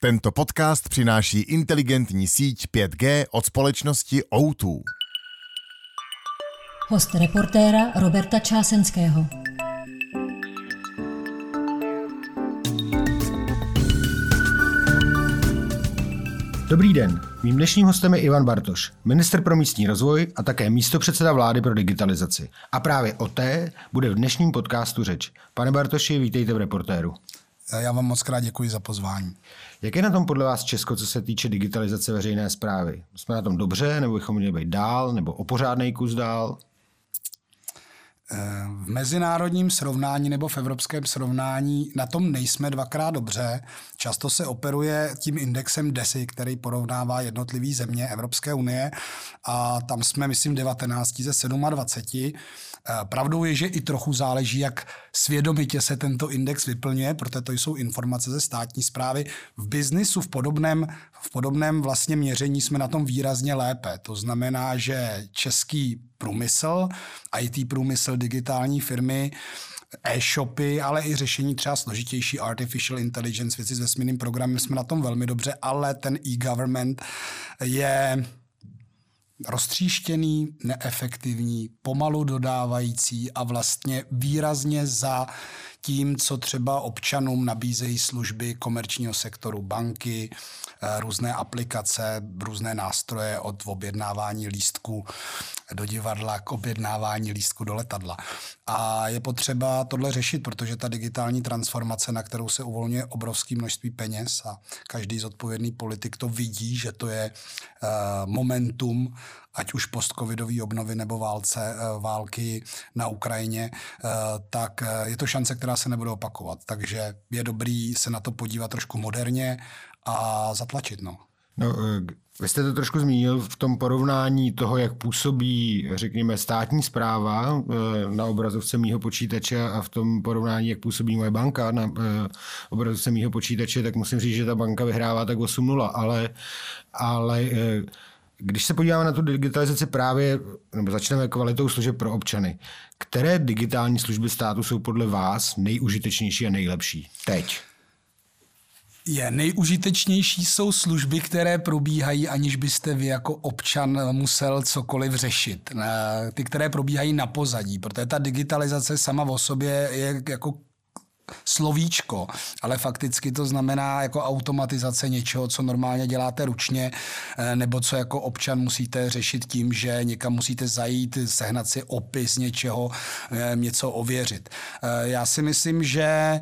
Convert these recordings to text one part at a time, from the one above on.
Tento podcast přináší inteligentní síť 5G od společnosti O2. Host reportéra Roberta Čásenského. Dobrý den. Mým dnešním hostem je Ivan Bartoš, minister pro místní rozvoj a také místopředseda vlády pro digitalizaci. A právě o té bude v dnešním podcastu řeč. Pane Bartoši, vítejte v reportéru. Já vám moc krát děkuji za pozvání. Jak je na tom podle vás Česko, co se týče digitalizace veřejné zprávy? Jsme na tom dobře, nebo bychom měli být dál, nebo o pořádný kus dál? V mezinárodním srovnání nebo v evropském srovnání na tom nejsme dvakrát dobře. Často se operuje tím indexem DESI, který porovnává jednotlivé země Evropské unie a tam jsme, myslím, 19 ze 27. Pravdou je, že i trochu záleží, jak svědomitě se tento index vyplňuje, protože to jsou informace ze státní zprávy. V biznisu v podobném, v podobném vlastně měření jsme na tom výrazně lépe. To znamená, že český průmysl, IT průmysl, digitální firmy, e-shopy, ale i řešení třeba složitější artificial intelligence, věci s vesmírným programem jsme na tom velmi dobře, ale ten e-government je roztříštěný, neefektivní, pomalu dodávající a vlastně výrazně za tím, co třeba občanům nabízejí služby komerčního sektoru, banky, eh, různé aplikace, různé nástroje od objednávání lístku do divadla k objednávání lístku do letadla. A je potřeba tohle řešit, protože ta digitální transformace, na kterou se uvolňuje obrovské množství peněz a každý zodpovědný politik to vidí, že to je uh, momentum, ať už postcovidový obnovy nebo válce, uh, války na Ukrajině, uh, tak je to šance, která se nebude opakovat. Takže je dobrý se na to podívat trošku moderně a zatlačit. No. No, vy jste to trošku zmínil v tom porovnání toho, jak působí, řekněme, státní zpráva eh, na obrazovce mýho počítače a v tom porovnání, jak působí moje banka na eh, obrazovce mýho počítače, tak musím říct, že ta banka vyhrává tak 8-0, ale, ale eh, když se podíváme na tu digitalizaci právě, nebo začneme kvalitou služeb pro občany, které digitální služby státu jsou podle vás nejužitečnější a nejlepší teď? je nejužitečnější jsou služby, které probíhají, aniž byste vy jako občan musel cokoliv řešit. Ty, které probíhají na pozadí, protože ta digitalizace sama o sobě je jako slovíčko, ale fakticky to znamená jako automatizace něčeho, co normálně děláte ručně, eh, nebo co jako občan musíte řešit tím, že někam musíte zajít, sehnat si opis něčeho, eh, něco ověřit. Eh, já si myslím, že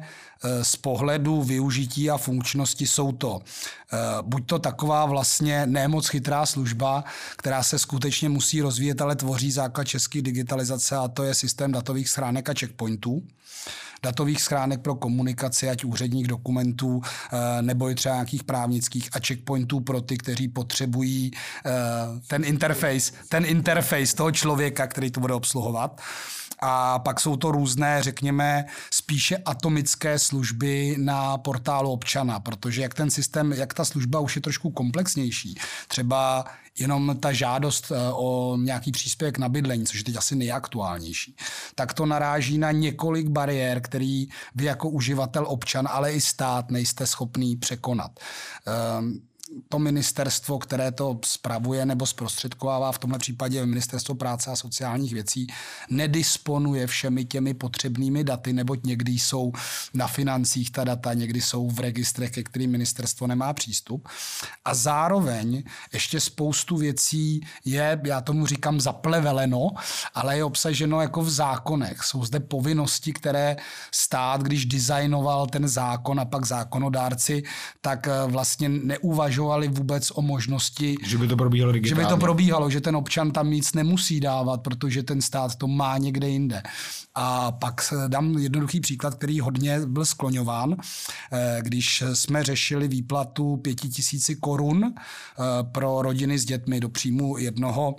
z pohledu využití a funkčnosti jsou to buď to taková vlastně nemoc chytrá služba, která se skutečně musí rozvíjet, ale tvoří základ české digitalizace a to je systém datových schránek a checkpointů datových schránek pro komunikaci, ať úředních dokumentů, eh, nebo i třeba nějakých právnických a checkpointů pro ty, kteří potřebují ten interface, ten interface toho člověka, který to bude obsluhovat. A pak jsou to různé, řekněme, spíše atomické služby na portálu občana, protože jak ten systém, jak ta služba už je trošku komplexnější, třeba jenom ta žádost eh, o nějaký příspěvek na bydlení, což je teď asi nejaktuálnější, tak to naráží na několik bariér, který vy jako uživatel občan, ale i stát nejste schopný překonat. Um, to ministerstvo, které to spravuje nebo zprostředkovává, v tomhle případě ministerstvo práce a sociálních věcí, nedisponuje všemi těmi potřebnými daty, neboť někdy jsou na financích ta data, někdy jsou v registrech, ke kterým ministerstvo nemá přístup. A zároveň ještě spoustu věcí je, já tomu říkám, zapleveleno, ale je obsaženo jako v zákonech. Jsou zde povinnosti, které stát, když designoval ten zákon a pak zákonodárci, tak eh, vlastně neuvažují neuvažovali vůbec o možnosti, že by to probíhalo digitálně. Že by to probíhalo, že ten občan tam nic nemusí dávat, protože ten stát to má někde jinde. A pak dám jednoduchý příklad, který hodně byl skloňován, eh, když jsme řešili výplatu pěti tisíci korun eh, pro rodiny s dětmi do příjmu jednoho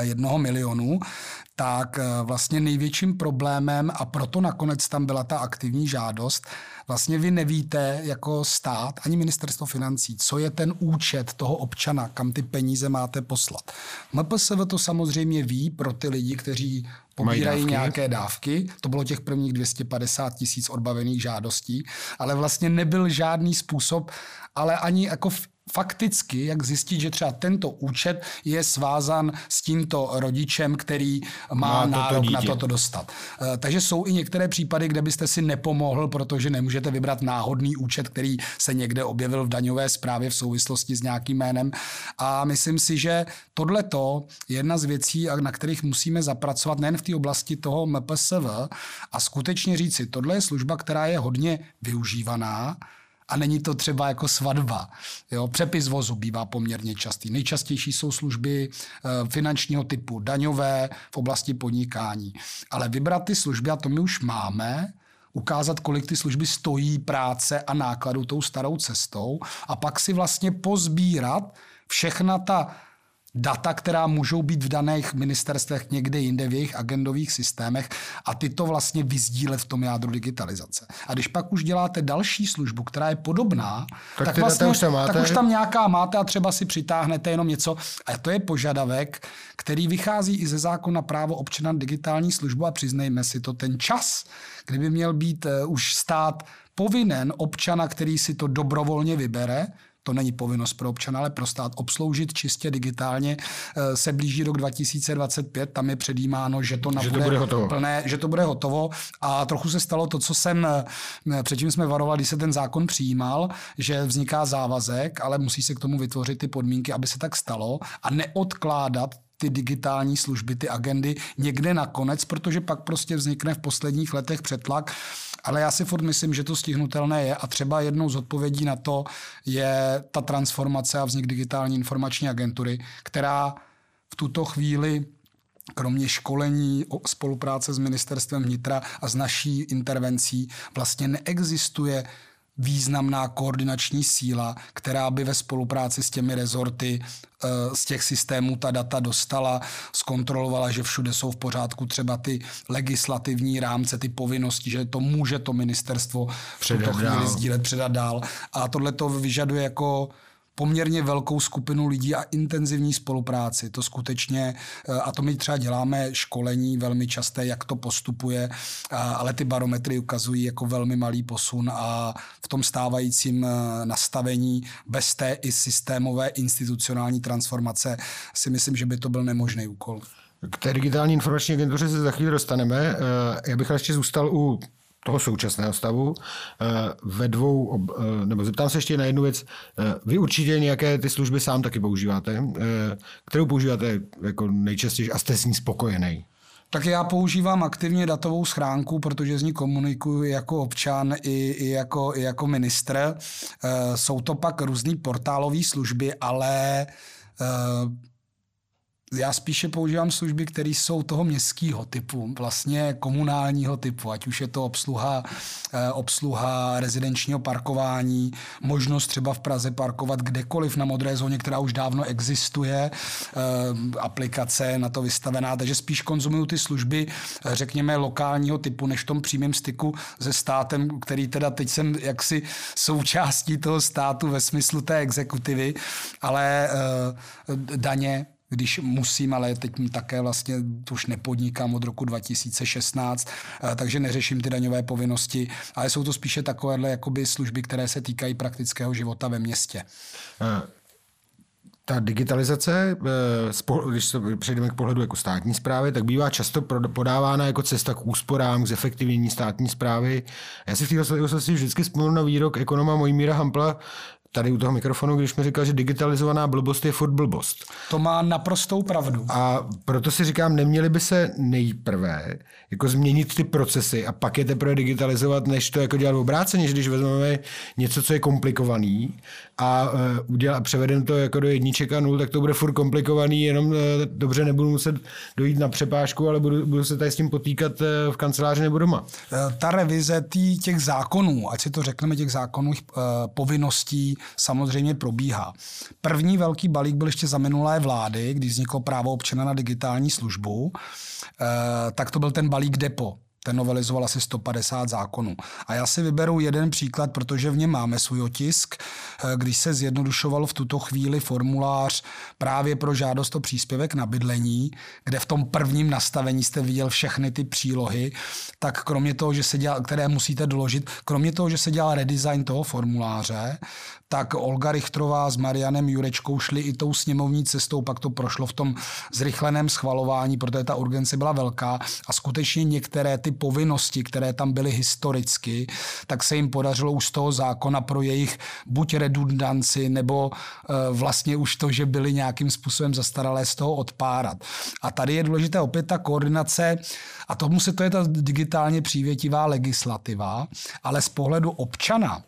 jednoho milionu, tak vlastně největším problémem, a proto nakonec tam byla ta aktivní žádost, vlastně vy nevíte jako stát, ani ministerstvo financí, co je ten účet toho občana, kam ty peníze máte poslat. MPSV to samozřejmě ví pro ty lidi, kteří pobírají dávky. nějaké dávky. To bylo těch prvních 250 tisíc odbavených žádostí, ale vlastně nebyl žádný způsob, ale ani jako fakticky, jak zjistit, že třeba tento účet je svázan s tímto rodičem, který má, má nárok dítě. na toto dostat. Eh, takže jsou i některé případy, kde byste si nepomohl, protože nemůžete vybrat náhodný účet, který se někde objevil v daňové správě v souvislosti s nějakým jménem. A myslím si, že tohle je jedna z věcí, na kterých musíme zapracovat nejen v té oblasti toho MPSV a skutečně říci, tohle je služba, která je hodně využívaná, a není to třeba jako svatba. Jo? Přepis vozu bývá poměrně častý. Nejčastější jsou služby e, finančního typu, daňové, v oblasti podnikání. Ale vybrat ty služby, a to my už máme, ukázat, kolik ty služby stojí práce a nákladu tou starou cestou a pak si vlastně pozbírat všechna ta data, která můžou být v daných ministerstvech někde jinde v jejich agendových systémech a ty to vlastně vyzdílet v tom jádru digitalizace. A když pak už děláte další službu, která je podobná, tak, tak, vlastně, už tak už tam nějaká máte a třeba si přitáhnete jenom něco. A to je požadavek, který vychází i ze zákona právo občana digitální službu a přiznejme si to, ten čas, kdyby měl být uh, už stát povinen občana, který si to dobrovolně vybere, to není povinnost pro občana, ale pro stát obsloužit čistě digitálně, eh, se blíží rok 2025, tam je předjímáno, že to, že to bude hotovo. plné, že to bude hotovo. A trochu se stalo to, co jsem, eh, předtím jsme varovali, když se ten zákon přijímal, že vzniká závazek, ale musí se k tomu vytvořit ty podmínky, aby se tak stalo. A neodkládat ty digitální služby, ty agendy někde nakonec, protože pak prostě vznikne v posledních letech přetlak. Ale já si furt myslím, že to stihnutelné je. A třeba jednou z odpovědí na to je ta transformace a vznik digitální informační agentury, která v tuto chvíli kromě školení, spolupráce s ministerstvem vnitra a s naší intervencí vlastně neexistuje významná koordinační síla, která by ve spolupráci s těmi rezorty eh, z těch systémů ta data dostala, zkontrolovala, že všude jsou v pořádku třeba ty legislativní rámce, ty povinnosti, že to může to ministerstvo v tuto chvíli sdílet, předat dál. A tohle to vyžaduje jako poměrně velkou skupinu lidí a intenzivní spolupráci. To skutečně, eh, a to my třeba děláme školení velmi časté, jak to postupuje, ale ty barometry ukazují jako velmi malý posun a v tom stávajícím eh, nastavení bez té i systémové institucionální transformace si myslím, že by to byl nemožný úkol. K té digitální informační agentuře se za chvíli dostaneme. Eh, já bych ještě zůstal u toho současného stavu eh, ve dvou, eh, nebo zeptám se ještě na jednu věc. Eh, vy určitě nějaké ty služby sám taky používáte. Kterou používáte jako nejčastěji a jste s ní spokojený? Tak já používám aktivně datovou schránku, protože z ní komunikuju jako občan i, i, jako, i jako ministr. Jsou to pak různé portálové služby, ale já spíše používám služby, které jsou toho městského typu, vlastně komunálního typu, ať už je to obsluha, eh, obsluha rezidenčního parkování, možnost třeba v Praze parkovat kdekoliv na modré zóně, která už dávno existuje, eh, aplikace na to vystavená, takže spíš konzumuju ty služby, eh, řekněme, lokálního typu, než v tom přímém styku se státem, který teda teď jsem jaksi součástí toho státu ve smyslu té exekutivy, ale daně, když musím, ale teď také vlastně už nepodnikám od roku 2016, eh, takže neřeším ty daňové povinnosti, ale jsou to spíše takovéhle jakoby služby, které se týkají praktického života ve městě. Eh, ta digitalizace, eh, když se přejdeme k pohledu jako státní zprávy, tak bývá často podávána jako cesta k úsporám, k zefektivnění státní zprávy. Já si v této souvislosti vždycky vzpomínám na výrok ekonoma Mojmíra Hampla, tady u toho mikrofonu, když mi říkal, že digitalizovaná blbost je furt blbost. To má naprostou pravdu. A proto si říkám, neměli by se nejprve jako změnit ty procesy a pak je teprve digitalizovat, než to jako dělat obráceně, že když vezmeme něco, co je komplikovaný a uh, udělá, převedem to jako do jedniček a nul, tak to bude furt komplikovaný, jenom uh, dobře nebudu muset dojít na přepážku, ale budu, budu se tady s tím potýkat uh, v kanceláři nebo doma. Ta revize tý, těch zákonů, ať si to řekneme, těch zákonů povinností, samozřejmě probíhá. První velký balík byl ještě za minulé vlády, kdy vzniklo právo občana na digitální službu, tak to byl ten balík DEPO, ten novelizoval asi 150 zákonů. A já si vyberu jeden příklad, protože v něm máme svůj otisk, eh, když se zjednodušoval v tuto chvíli formulář právě pro žádost o příspěvek na bydlení, kde v tom prvním nastavení jste viděl všechny ty přílohy, tak kromě toho, že se dělal, které musíte doložit, kromě toho, že se dělal redesign toho formuláře, tak Olga Richtrová s Marianem Jurečkou šli i tou sněmovní cestou, pak to prošlo v tom zrychleném schvalování, protože ta urgence byla velká a skutečně některé ty povinnosti, které tam byly historicky, tak se jim podařilo už z toho zákona pro jejich buď redundanci, nebo e, vlastně už to, že byly nějakým způsobem zastaralé z toho odpárat. A tady je důležité opět ta koordinace, a tomu se to je ta digitálně přívětivá legislativa, ale z pohledu občana,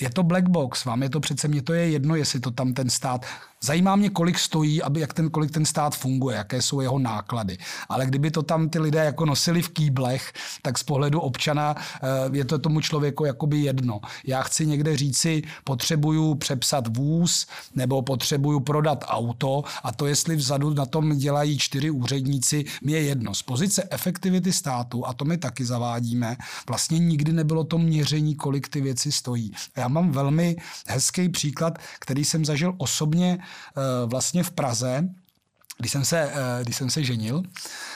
je to black box, vám je to přece, mně to je jedno, jestli to tam ten stát Zajímá mě, kolik stojí, aby, jak ten, kolik ten stát funguje, jaké jsou jeho náklady. Ale kdyby to tam ty lidé jako nosili v kýblech, tak z pohledu občana eh, je to tomu člověku jakoby jedno. Já chci někde říci, potřebuju přepsat vůz nebo potřebuju prodat auto a to, jestli vzadu na tom dělají čtyři úředníci, mi je jedno. Z pozice efektivity státu, a to my taky zavádíme, vlastně nikdy nebylo to měření, kolik ty věci stojí. Já mám velmi hezký příklad, který jsem zažil osobně vlastně v Praze, když jsem, se, eh, když jsem se ženil,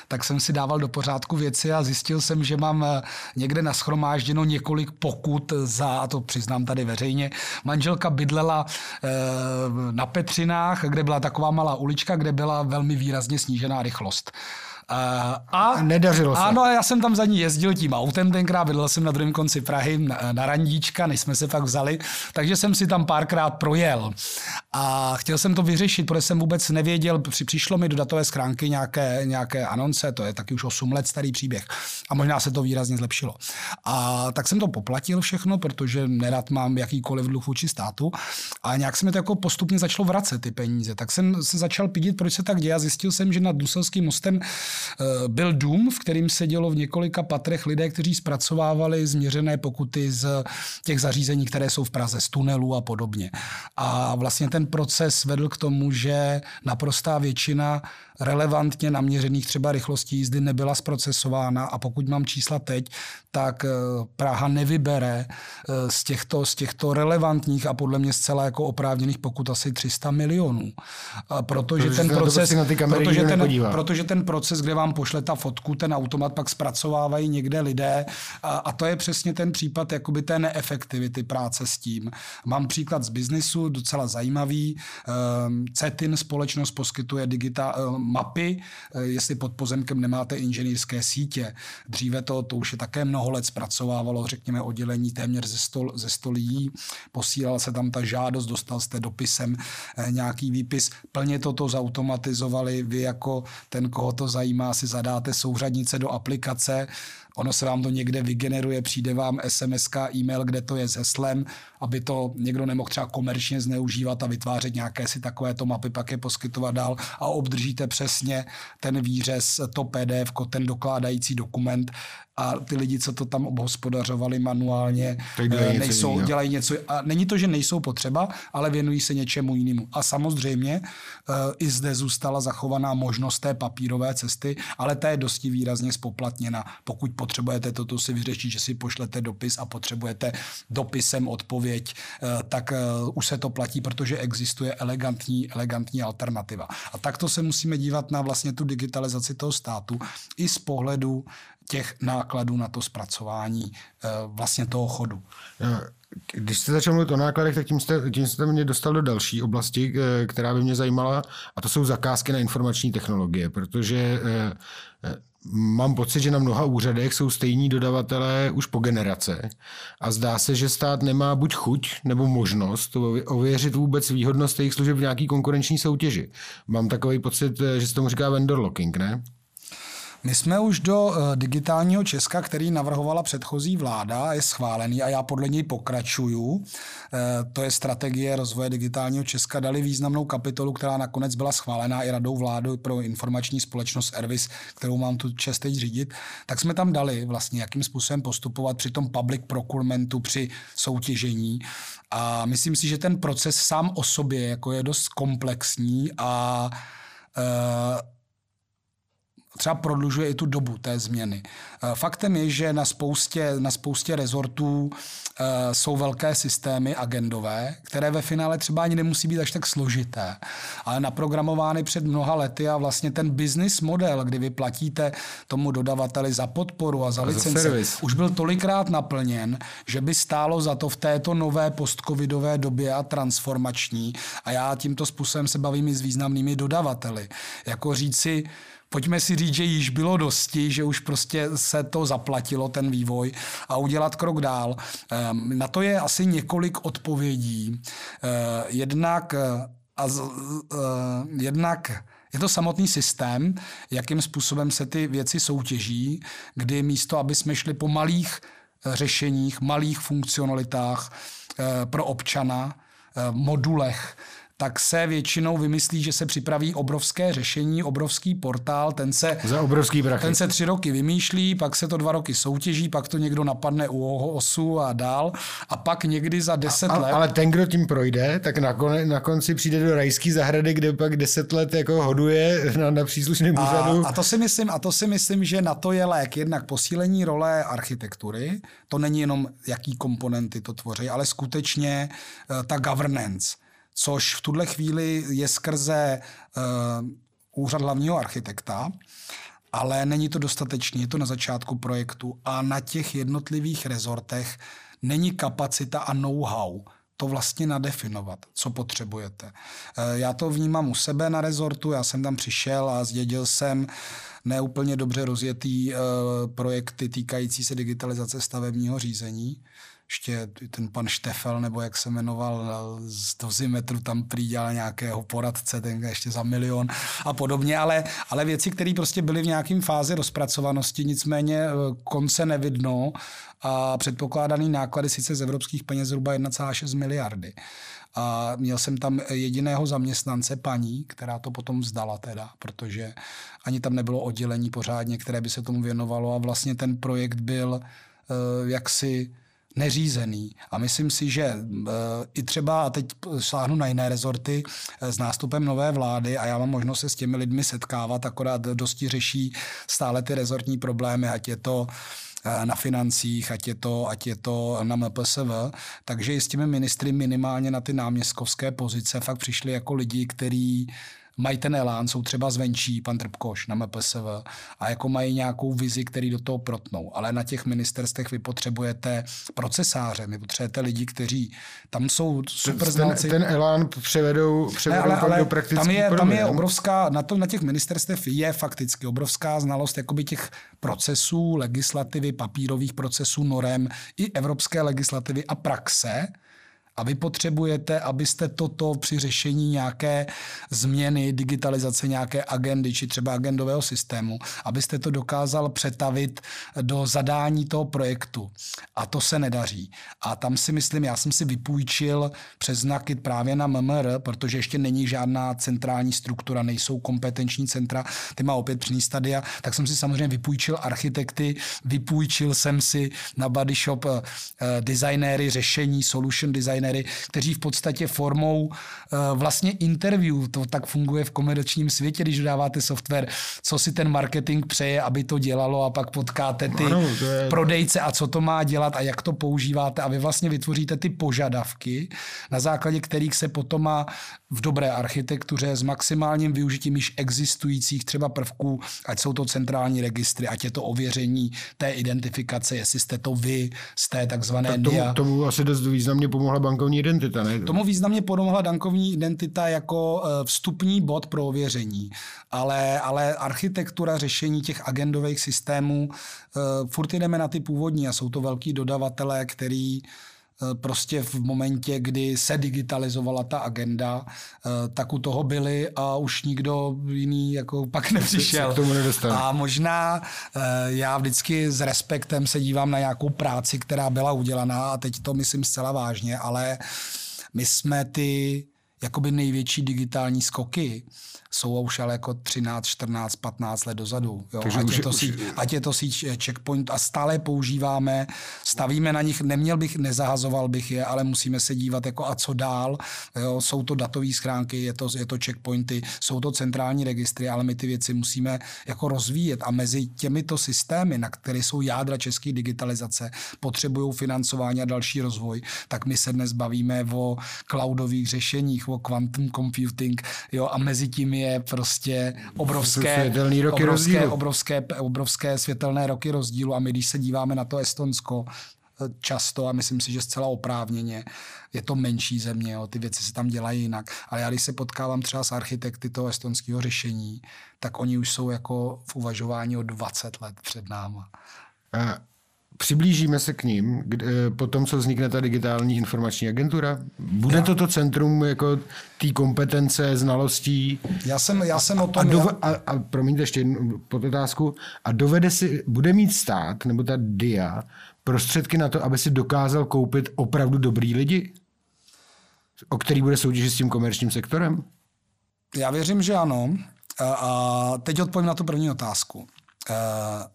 tak jsem si dával do pořádku věci a zjistil jsem, že mám eh, někde naschromážděno několik pokut za, a to přiznám tady veřejně, manželka bydlela na Petřinách, kde byla taková malá ulička, kde byla velmi výrazně snížená rychlost. A, a nedařilo se. Ano, já jsem tam za ní jezdil tím autem tenkrát, bydlel jsem na druhém konci Prahy na, na Randíčka, než jsme se fakt vzali, takže jsem si tam párkrát projel. A chtěl jsem to vyřešit, protože jsem vůbec nevěděl, při, přišlo mi do datové schránky nějaké, nějaké anonce, to je taky už 8 let starý příběh. A možná se to výrazně zlepšilo. A tak jsem to poplatil všechno, protože nerad mám jakýkoliv dluh vůči státu. A nějak se mi to jako postupně začalo vracet ty peníze. Tak jsem se začal pídit, proč se tak děje. A zjistil jsem, že nad Duselským mostem Eh, byl dům, v kterým sedělo v několika patrech lidé, kteří zpracovávali změřené pokuty z těch zařízení, které jsou v Praze, z tunelů a podobně. A vlastně ten proces vedl k tomu, že naprostá většina relevantně naměřených třeba rychlostí jízdy nebyla zprocesována a pokud mám čísla teď, tak eh, Praha nevybere eh, z těchto, z těchto relevantních a podle mě zcela jako oprávněných pokud asi 300 milionů. Protože, protože ten proces, protože ten, protože ten proces, kde vám pošle ta fotku, ten automat pak zpracovávají někde lidé a, a to je přesně ten případ jakoby té neefektivity práce s tím. Mám příklad z biznisu, docela zajímavý. Ehm, CETIN společnost poskytuje digitál, mapy, eh, jestli pod pozemkem nemáte inženýrské sítě. Dříve to, to už je také mnoho let zpracovávalo, řekněme, oddělení téměř ze, stol, ze stolí, posílala se tam ta žádost, dostal jste dopisem eh, nějaký výpis, plně toto zautomatizovali, vy jako ten, koho to zajímá, si zadáte souřadnice do aplikace, Ono se vám to někde vygeneruje, přijde vám SMS, e-mail, kde to je s heslem, aby to někdo nemohl třeba komerčně zneužívat a vytvářet nějaké si takovéto mapy, pak je poskytovat dál a obdržíte přesně ten výřez, to PDF, ten dokládající dokument a ty lidi, co to tam obhospodařovali manuálně, dělají nejsou, něco dělají něco. A není to, že nejsou potřeba, ale věnují se něčemu jinému. A samozřejmě uh, i zde zůstala zachovaná možnost té papírové cesty, ale ta je dosti výrazně spoplatněna. Pokud potřebujete toto si vyřešit, že si pošlete dopis a potřebujete dopisem odpověď, uh, tak už se to platí, protože existuje elegantní, elegantní alternativa. A takto se musíme dívat na vlastně tu digitalizaci toho státu i z pohledu těch nákladů na to zpracování eh, vlastně toho chodu. Když jste začal mluvit o nákladech, tak tím jste, tím jste mě dostal do další oblasti, eh, která by mě zajímala, a to jsou zakázky na informační technologie, protože eh, mám pocit, že na mnoha úřadech jsou stejní dodavatelé už po generace a zdá se, že stát nemá buď chuť nebo možnost ověřit vůbec výhodnost jejich služeb v nějaký konkurenční soutěži. Mám takový pocit, že se tomu říká vendor locking, ne? My jsme už do eh, digitálního Česka, který navrhovala předchozí vláda, je schválený a já podle něj pokračuju. Eh, to je strategie rozvoje digitálního Česka. Dali významnou kapitolu, která nakonec byla schválená i radou vlády pro informační společnost Ervis, kterou mám tu čest teď řídit. Tak jsme tam dali vlastně, jakým způsobem postupovat při tom public procurementu, při soutěžení. A myslím si, že ten proces sám o sobě jako je dost komplexní a uh, třeba prodlužuje i tu dobu té změny. Eh, faktem je, že na spoustě, na spoustě rezortů uh, jsou velké systémy agendové, které ve finále třeba ani nemusí být až tak složité, ale naprogramovány před mnoha lety a vlastně ten business model, kdy vy platíte tomu dodavateli za podporu a za licence, už byl tolikrát naplněn, že by stálo za to v této nové postcovidové době a transformační, a já tímto způsobem se bavím i s významnými dodavateli, jako říci, pojďme si říct, že již bylo dosti, že už prostě se to zaplatilo, ten vývoj a udělat krok dál. Ehm, na to je asi několik odpovědí. Ehm, jednak, eh, a, eh, jednak je to samotný systém, jakým způsobem se ty věci soutěží, kdy místo, aby jsme šli po malých eh, řešeních, malých funkcionalitách pro občana, modulech, tak se většinou vymyslí, že se připraví obrovské řešení, obrovský portál, ten se, Za obrovský prachy. ten se tři roky vymýšlí, pak se to dva roky soutěží, pak to někdo napadne u osu a dál a pak někdy za deset a, let... Ale ten, kdo tím projde, tak na, kon, na konci přijde do rajské zahrady, kde pak deset let jako hoduje na, na příslušném úřadu. A, a, to si myslím, a to si myslím, že na to je lék. Jednak posílení role architektury, to není jenom jaký komponenty to tvoří, ale skutečně uh, ta governance což v tuhle chvíli je skrze uh, úřad hlavního architekta, ale není to dostatečné, je to na začátku projektu a na těch jednotlivých rezortech není kapacita a know-how to vlastně nadefinovat, co potřebujete. Eh, já to vnímám u sebe na rezortu, já jsem tam přišel a zdědil jsem neúplně dobře rozjetý eh, projekty týkající se digitalizace stavebního řízení, ještě ten pan Štefel, nebo jak se jmenoval, z dozimetru tam prý dělal nějakého poradce, ten ještě za milion a podobně, ale, ale věci, které prostě byly v nějakém fázi rozpracovanosti, nicméně eh, konce nevidno a předpokládaný náklady sice z evropských peněz zhruba 1,6 miliardy. A měl jsem tam jediného zaměstnance, paní, která to potom vzdala teda, protože ani tam nebylo oddělení pořádně, které by se tomu věnovalo a vlastně ten projekt byl uh, jaksi neřízený. A myslím si, že e, i třeba, a teď sáhnu na jiné rezorty, e, s nástupem nové vlády a já mám možnost se s těmi lidmi setkávat, akorát dosti řeší stále ty rezortní problémy, ať je to e, na financích, ať je to, ať je to na MPSV. Takže i s těmi ministry minimálně na ty náměstkovské pozice fakt přišli jako lidi, kteří mají ten elán, jsou třeba zvenčí, pan Trpkoš na MPSV, a jako mají nějakou vizi, který do toho protnou. Ale na těch ministerstvech vy potřebujete procesáře, vy potřebujete lidi, kteří tam jsou super znalci. Ten, ten elán převedou, převedou ne, ale, ale do praktických tam je, tam je obrovská, na, to, na těch ministerstvech je fakticky obrovská znalost jakoby těch procesů, legislativy, papírových procesů, norem, i evropské legislativy a praxe, a vy potřebujete, abyste toto při řešení nějaké změny, digitalizace nějaké agendy, či třeba agendového systému, abyste to dokázal přetavit do zadání toho projektu. A to se nedaří. A tam si myslím, já jsem si vypůjčil přes znaky právě na MMR, protože ještě není žádná centrální struktura, nejsou kompetenční centra, ty má opět přní stadia, tak jsem si samozřejmě vypůjčil architekty, vypůjčil jsem si na Body Shop uh, designéry řešení, solution design designery, kteří v podstatě formou uh, vlastně interview, to tak funguje v komerčním světě, když dáváte software, co si ten marketing přeje, aby to dělalo a pak potkáte ty ano, je... prodejce a co to má dělat a jak to používáte. A vy vlastně vytvoříte ty požadavky, na základě kterých se potom má v dobré architektuře s maximálním využitím již existujících třeba prvků, ať jsou to centrální registry, ať je to ověření té identifikace, jestli jste to vy z té takzvané tak tomu, tomu asi dost významně pomohla bankovní identita, ne? Tomu významně pomohla bankovní identita jako eh, vstupní bod pro ověření, ale, ale architektura řešení těch agendových systémů, uh, furt jdeme na ty původní a jsou to velký dodavatelé, který Eh, prostě v momentě, kdy se digitalizovala ta agenda, eh, tak u toho byli a už nikdo jiný jako pak nepřišel. k tomu a možná eh, já vždycky s respektem se dívám na nějakou práci, která byla udělaná a teď to myslím zcela vážně, ale my jsme ty jakoby největší digitální skoky jsou už ale jako 13, 14, 15 let dozadu. Jo? ať, už, je to už... síť, ať je to síť checkpoint a stále používáme, stavíme na nich, neměl bych, nezahazoval bych je, ale musíme se dívat jako a co dál. Jo? Jsou to datové schránky, je to, je to checkpointy, jsou to centrální registry, ale my ty věci musíme jako rozvíjet a mezi těmito systémy, na které jsou jádra české digitalizace, potřebují financování a další rozvoj, tak my se dnes bavíme o cloudových řešeních, o quantum computing jo? a mezi tím je je prostě obrovské, roky obrovské, rozdílu. obrovské, obrovské světelné roky rozdílu a my, když se díváme na to Estonsko, eh, často a myslím si, že zcela oprávněně. Je to menší země, jo, ty věci se tam dělají jinak. Ale já když se potkávám třeba s architekty toho estonského řešení, tak oni už jsou jako v uvažování o 20 let před náma. A Přiblížíme se k ním kde, po tom, co vznikne ta digitální informační agentura? Bude já. to to centrum jako té kompetence, znalostí? Já jsem, já jsem o tom... A, dove, a, a promiňte ještě jednu podotázku. A dovede si, bude mít stát, nebo ta DIA, prostředky na to, aby si dokázal koupit opravdu dobrý lidi? O který bude soutěžit s tím komerčním sektorem? Já věřím, že ano. A teď odpovím na tu první otázku. Eh,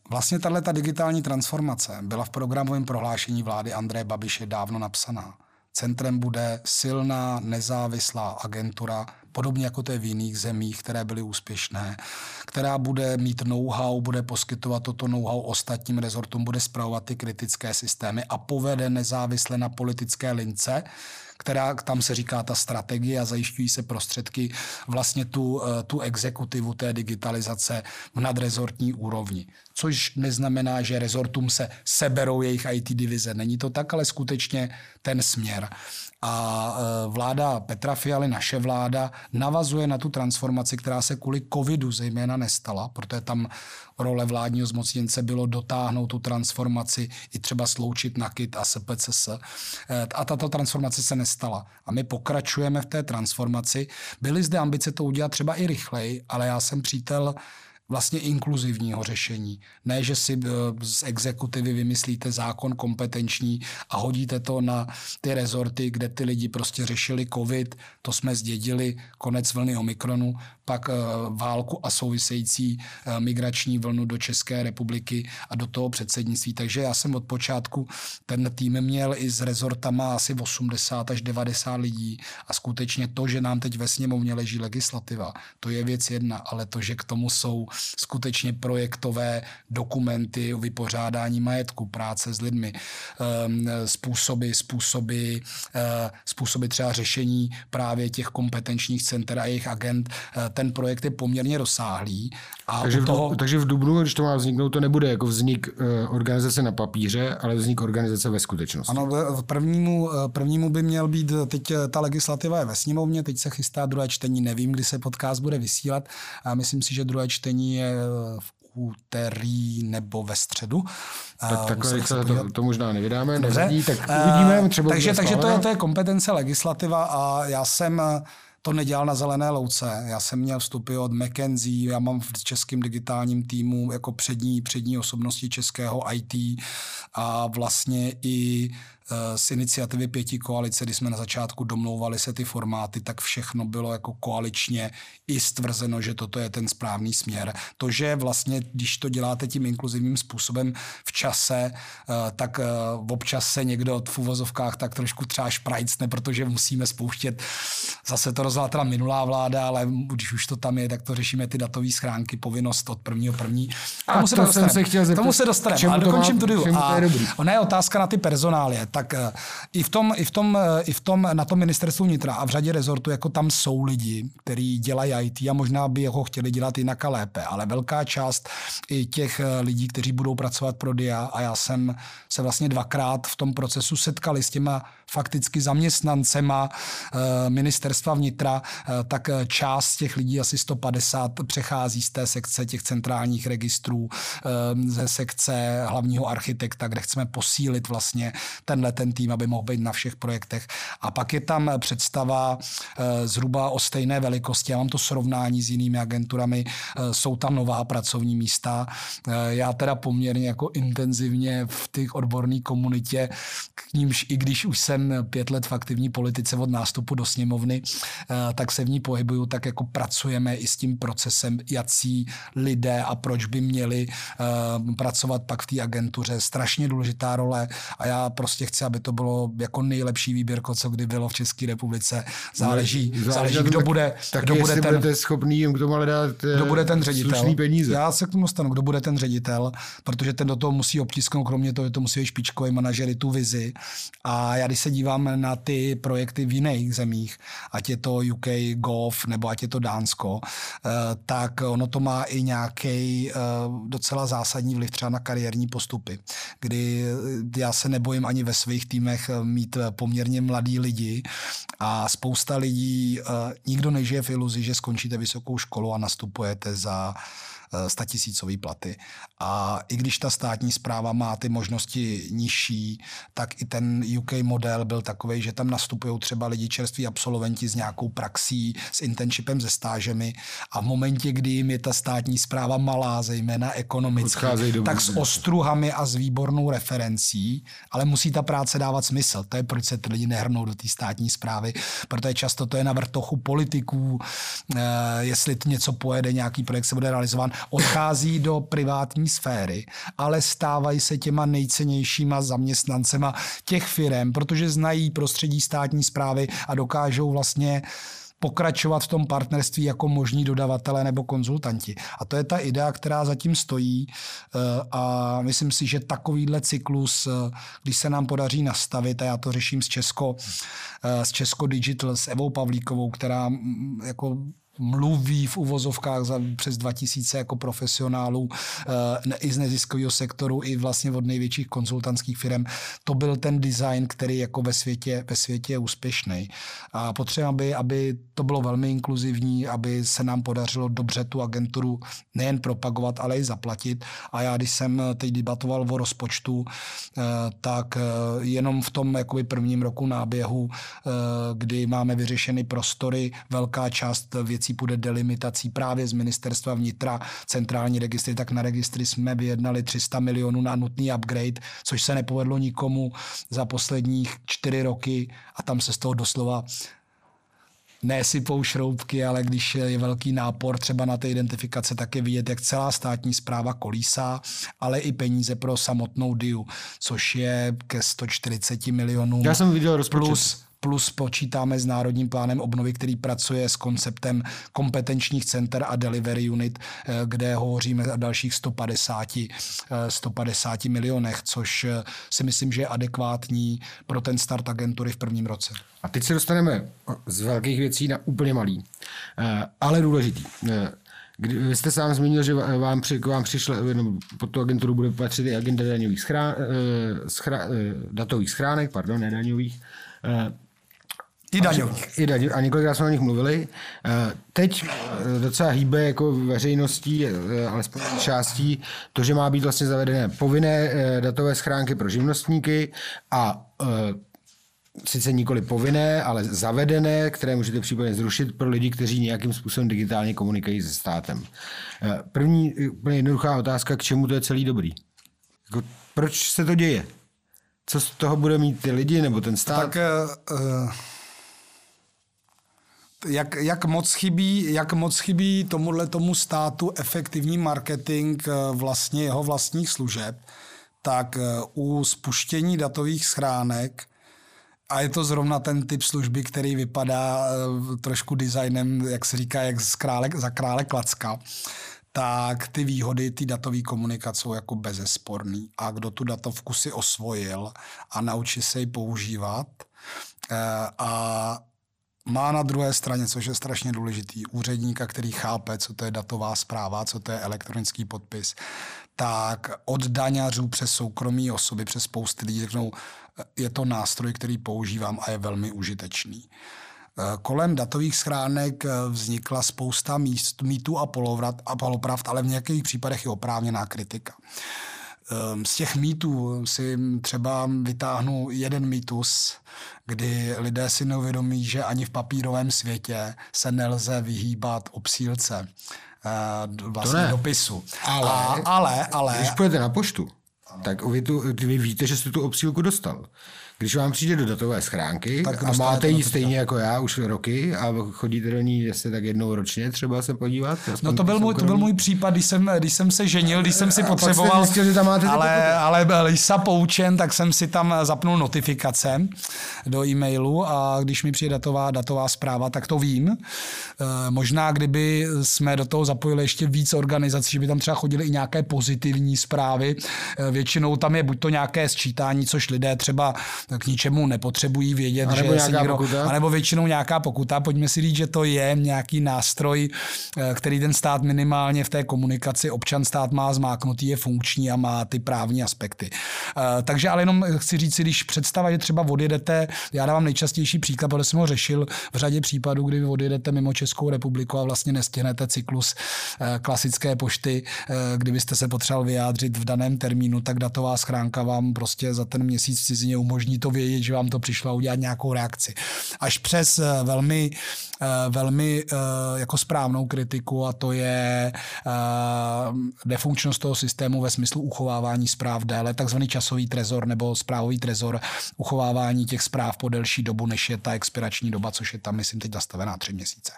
vlastně tahle ta digitální transformace byla v programovém prohlášení vlády Andreje Babiše dávno napsaná. Centrem bude silná, nezávislá agentura, podobně jako to je v jiných zemích, které byly úspěšné, která bude mít know-how, bude poskytovat toto know-how ostatním rezortům, bude zpravovat ty kritické systémy a povede nezávisle na politické lince, která tam se říká ta strategie a zajišťují se prostředky vlastně tu, eh, tu exekutivu té digitalizace v nadrezortní úrovni. Což neznamená, že rezortům se seberou jejich IT divize. Není to tak, ale skutečně ten směr. A e, vláda Petra Fialy, naše vláda, navazuje na tu transformaci, která se kvůli covidu zejména nestala, protože tam role vládního zmocněnce bylo dotáhnout tu transformaci i třeba sloučit NAKIT a SPCS. E, a tato transformace se nestala. A my pokračujeme v té transformaci. Byly zde ambice to udělat třeba i rychleji, ale já jsem přítel vlastně inkluzivního řešení. Ne, že si eh, z exekutivy vymyslíte zákon kompetenční a hodíte to na ty rezorty, kde ty lidi prostě řešili covid, to jsme zdědili, konec vlny Omikronu, pak eh, válku a související eh, migrační vlnu do České republiky a do toho předsednictví. Takže já jsem od počátku ten tým měl i s rezortama asi 80 až 90 lidí a skutečně to, že nám teď ve sněmovně leží legislativa, to je věc jedna, ale to, že k tomu jsou skutečně projektové dokumenty o vypořádání majetku, práce s lidmi, ehm, způsoby, způsoby, eh, způsoby třeba řešení právě těch kompetenčních center a jejich agent. Eh, ten projekt je poměrně rozsáhlý. A takže, toho... v, takže v Dubnu, když to má vzniknout, to nebude jako vznik eh, organizace na papíře, ale vznik organizace ve skutečnosti. Ano, v prvnímu, prvnímu by měl být, teď ta legislativa je ve sněmovně, teď se chystá druhé čtení, nevím, kdy se podcast bude vysílat. A myslím si, že druhé čtení je v úterý nebo ve středu. Tak takhle se to, to možná nevydáme, nevadí, tak uvidíme. Třeba takže takže to, je, to je kompetence legislativa a já jsem to nedělal na zelené louce. Já jsem měl vstupy od McKenzie, já mám v českém digitálním týmu jako přední, přední osobnosti českého IT a vlastně i z iniciativy pěti koalice, kdy jsme na začátku domlouvali se ty formáty, tak všechno bylo jako koaličně i stvrzeno, že toto je ten správný směr. To, že vlastně, když to děláte tím inkluzivním způsobem v čase, eh, tak eh, občas se někdo v uvozovkách tak trošku třeba šprajcne, protože musíme spouštět, zase to rozhodla teda minulá vláda, ale když už to tam je, tak to řešíme ty datové schránky, povinnost od prvního první. A tomu se to jsem se chtěl zeptat, tomu se dostaneme. A dokončím tu A ona je otázka na ty personálie tak eh, i v tom, i v tom, eh, i v tom na tom ministerstvu vnitra a v řadě rezortů jako tam jsou lidi, kteří dělají IT a možná by ho chtěli dělat jinak a lépe, ale velká část i těch eh, lidí, kteří budou pracovat pro DIA a já jsem se vlastně dvakrát v tom procesu setkali s těma fakticky zaměstnancema ministerstva vnitra, tak část těch lidí, asi 150, přechází z té sekce těch centrálních registrů, ze sekce hlavního architekta, kde chceme posílit vlastně tenhle ten tým, aby mohl být na všech projektech. A pak je tam představa eh, zhruba o stejné velikosti. Já mám to srovnání s jinými agenturami. Eh, jsou tam nová pracovní místa. Já teda poměrně jako intenzivně v těch odborné komunitě, k nímž i když už jsem pět let v aktivní politice od nástupu do sněmovny, tak se v ní pohybuju, tak jako pracujeme i s tím procesem, jací lidé a proč by měli pracovat pak v té agentuře. Strašně důležitá role a já prostě chci, aby to bylo jako nejlepší výběrko, co kdy bylo v České republice. Záleží, no, záleží, záleží kdo bude, tak kdo bude ten, schopný jim k tomu ale dát kdo bude ten ředitel. peníze. Já se k tomu stanu, kdo bude ten ředitel, protože ten do toho musí obtisknout, kromě toho, že to musí být špičkový manažery tu vizi. A já když se dívám na ty projekty v jiných zemích, ať je to UK Golf nebo ať je to Dánsko, eh, tak ono to má i nějaký eh, docela zásadní vliv třeba na kariérní postupy, kdy já se nebojím ani ve svých týmech eh, mít eh, poměrně mladí lidi a spousta lidí, eh, nikdo nežije v iluzi, že skončíte vysokou školu a nastupujete za Eh, statisícové platy. A i když ta státní zpráva má ty možnosti nižší, tak i ten UK model byl takový, že tam nastupují třeba lidi čerství absolventi s nějakou praxí, s internshipem, se stážemi a v momentě, kdy jim je ta státní zpráva malá, zejména ekonomicky, tak s ostruhami a s výbornou referencí, ale musí ta práce dávat smysl. To je, proč se ty lidi nehrnou do té státní zprávy, protože často to je na vrtochu politiků, eh, jestli něco pojede, nějaký projekt se bude realizován odchází do privátní sféry, ale stávají se těma nejcennějšíma zaměstnancema těch firm, protože znají prostředí státní zprávy a dokážou vlastně pokračovat v tom partnerství jako možní dodavatelé nebo konzultanti. A to je ta idea, která zatím stojí eh, a myslím si, že takovýhle cyklus, eh, když se nám podaří nastavit, a já to řeším s Česko, eh, s Česko Digital, s Evou Pavlíkovou, která mm, jako mluví v uvozovkách za přes 2000 jako profesionálů e, i z neziskového sektoru, i vlastně od největších konzultantských firm. To byl ten design, který jako ve světě, ve světě je úspěšný. A potřeba, aby, aby to bylo velmi inkluzivní, aby se nám podařilo dobře tu agenturu nejen propagovat, ale i zaplatit. A já, když jsem teď debatoval o rozpočtu, e, tak e, jenom v tom jakoby prvním roku náběhu, kdy máme vyřešeny prostory, velká část věcí věcí půjde delimitací právě z ministerstva vnitra, centrální registry, tak na registry jsme vyjednali 300 milionů na nutný upgrade, což se nepovedlo nikomu za posledních čtyři roky a tam se z toho doslova nesypou šroubky, ale když je velký nápor třeba na té identifikace, tak je vidět, jak celá státní zpráva kolísá, ale i peníze pro samotnou DIU, což je ke 140 milionům. Já jsem viděl rozpočet. Plus plus počítáme s Národním plánem obnovy, který pracuje s konceptem kompetenčních center a delivery unit, eh, kde hovoříme o dalších 150, 150 eh, milionech, což eh, si myslím, že je adekvátní pro ten start agentury v prvním roce. A teď se dostaneme z velkých věcí na úplně malý, ale důležitý. Kdy, vy jste sám zmínil, že vám, při, vám přišla, no, pod tu agenturu bude patřit i agenda daňových schrán, schra, datových schránek, pardon, nedaňových. I daňových. I daňových. A několikrát jsme o nich mluvili. Eh, teď eh, docela hýbe jako veřejností, eh, alespoň částí, to, že má být vlastně zavedené povinné datové schránky pro živnostníky a sice nikoli povinné, ale zavedené, které můžete případně zrušit pro lidi, kteří nějakým způsobem digitálně komunikují se státem. První úplně jednoduchá otázka, k čemu to je celý dobrý? Jako, proč se to děje? Co z toho bude mít ty lidi nebo ten stát? Tak uh, jak, jak, moc chybí, jak moc chybí tomuhle tomu státu efektivní marketing eh, vlastně jeho vlastních služeb, tak eh, u spuštění datových schránek a je to zrovna ten typ služby, který vypadá trošku designem, jak se říká, jak z krále, za krále Klacka, tak ty výhody ty datové komunikace jsou jako bezesporný. A kdo tu datovku si osvojil a naučí se ji používat a má na druhé straně, což je strašně důležitý, úředníka, který chápe, co to je datová zpráva, co to je elektronický podpis, tak od daňařů přes soukromí osoby, přes spousty lidí řeknou, je to nástroj, který používám a je velmi užitečný. Kolem datových schránek vznikla spousta míst, mýtů a, polovrat, a polopravd, ale v nějakých případech je oprávněná kritika. Z těch mýtů si třeba vytáhnu jeden mýtus, kdy lidé si neuvědomí, že ani v papírovém světě se nelze vyhýbat obsílce eh, vlastně dopisu. Ale, A, ale, ale... Když půjdete na poštu, tak vy, tu, vy víte, že jste tu obsílku dostal. Když vám přijde do datové schránky tak a máte ji stejně jako já už roky a chodíte do ní jestli tak jednou ročně třeba se podívat? No to byl, můj, to byl můj případ, když jsem, když jsem se ženil, když jsem si a potřeboval, zjistil, že tam máte ale, ale byl Lisa poučen, tak jsem si tam zapnul notifikace do e-mailu a když mi přijde datová, datová zpráva, tak to vím. E, možná, kdyby jsme do toho zapojili ještě víc organizací, že by tam třeba chodily i nějaké pozitivní zprávy. E, většinou tam je buď to nějaké sčítání, což lidé třeba k ničemu nepotřebují vědět, a že si někdo, pokuta? anebo většinou nějaká pokuta. Pojďme si říct, že to je nějaký nástroj, eh, který ten stát minimálně v té komunikaci občan stát má zmáknutý, je funkční a má ty právní aspekty. Eh, takže ale jenom chci říct si, když představa, že třeba odjedete, já dávám nejčastější příklad, protože jsem ho řešil v řadě případů, kdy vy odjedete mimo Českou republiku a vlastně nestihnete cyklus eh, klasické pošty, kdybyste se potřeboval vyjádřit v daném termínu, tak datová schránka vám prostě za ten měsíc v cizině umožní to vědět, že vám to přišlo a udělat nějakou reakci. Až přes eh, velmi, eh, velmi eh, jako správnou kritiku a to je nefunkčnost toho systému ve smyslu uchovávání zpráv déle, takzvaný časový trezor nebo správový trezor, uchovávání těch zpráv po delší dobu, než je ta expirační doba, což je tam, myslím, teď nastavená tři měsíce.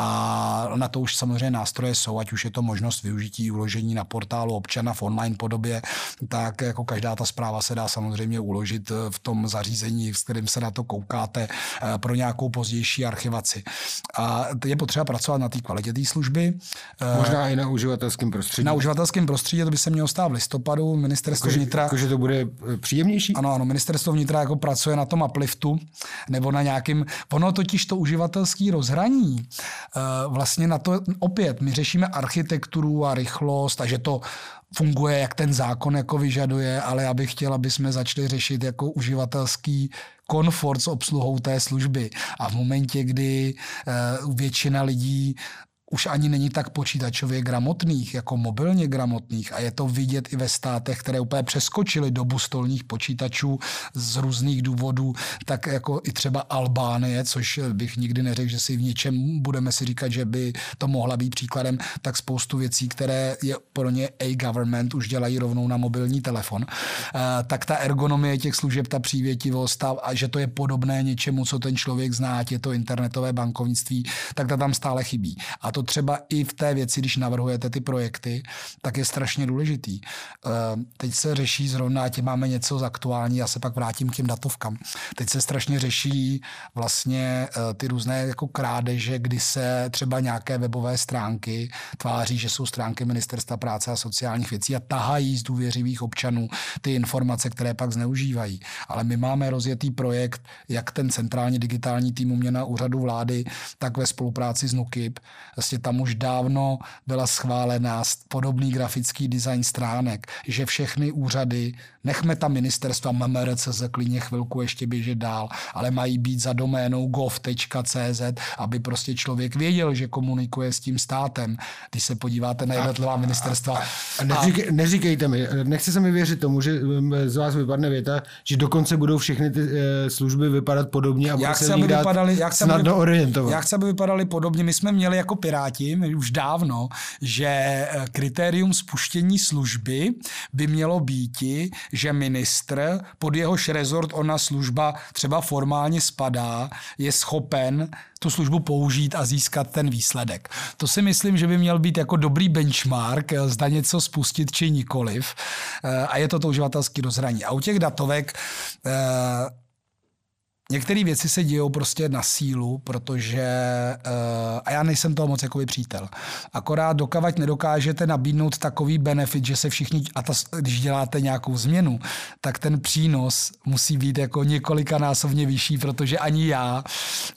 A na to už samozřejmě nástroje jsou, ať už je to možnost využití uložení na portálu občana v online podobě, tak jako každá ta zpráva se dá samozřejmě uložit v tom zařízení, s kterým se na to koukáte eh, pro nějakou pozdější archivaci. A je potřeba pracovat na té kvalitě té služby. Eh, Možná i na uživatelském prostředí. Na uživatelském prostředí to by se mělo stát v listopadu. Ministerstvo jako, vnitra. Jakože to bude eh, příjemnější? Ano, ano, ministerstvo vnitra jako pracuje na tom upliftu nebo na nějakým. Ono totiž to uživatelský rozhraní vlastně na to opět my řešíme architekturu a rychlost a že to funguje, jak ten zákon jako vyžaduje, ale já bych chtěl, aby jsme začali řešit jako uživatelský komfort s obsluhou té služby. A v momentě, kdy uh, většina lidí už ani není tak počítačově gramotných, jako mobilně gramotných a je to vidět i ve státech, které úplně přeskočily dobu stolních počítačů z různých důvodů, tak jako i třeba Albánie, což bych nikdy neřekl, že si v něčem budeme si říkat, že by to mohla být příkladem, tak spoustu věcí, které je pro ně a-government, už dělají rovnou na mobilní telefon. Eh, tak ta ergonomie těch služeb, ta přívětivost a že to je podobné něčemu, co ten člověk zná, je to internetové bankovnictví, tak ta tam stále chybí. A to třeba i v té věci, když navrhujete ty projekty, tak je strašně důležitý. Eh, teď se řeší zrovna, ať máme něco z aktuální, já se pak vrátím k těm datovkám. Teď se strašně řeší vlastně eh, ty různé jako krádeže, kdy se třeba nějaké webové stránky tváří, že jsou stránky Ministerstva práce a sociálních věcí a tahají z důvěřivých občanů ty informace, které pak zneužívají. Ale my máme rozjetý projekt, jak ten centrální digitální tým u mě na úřadu vlády, tak ve spolupráci s NUKIP Prostě tam už dávno byla schválená podobný grafický design stránek, že všechny úřady, nechme tam ministerstva MMRCZ klidně chvilku ještě běžet dál, ale mají být za doménou gov.cz, aby prostě člověk věděl, že komunikuje s tím státem. Když se podíváte na jednotlivá ministerstva. A, neříkej, neříkejte mi, nechce se mi věřit tomu, že um, z vás vypadne věta, že dokonce budou všechny ty e, služby vypadat podobně a jak se aby vypadali, jak se aby, orientovat. Jak se aby vypadali podobně. My jsme měli jako Piráti už dávno, že eh, kritérium spuštění služby by mělo být, že ministr, pod jehož rezort ona služba třeba formálně spadá, je schopen tu službu použít a získat ten výsledek. To si myslím, že by měl být jako dobrý benchmark, eh, zda něco spustit či nikoliv. Eh, a je to to uživatelský rozhraní. A u těch datovek Některé věci se dějou prostě na sílu, protože, uh, a já nejsem toho moc jako přítel, akorát dokavať nedokážete nabídnout takový benefit, že se všichni, a ta, když děláte nějakou změnu, tak ten přínos musí být jako několikanásobně vyšší, protože ani já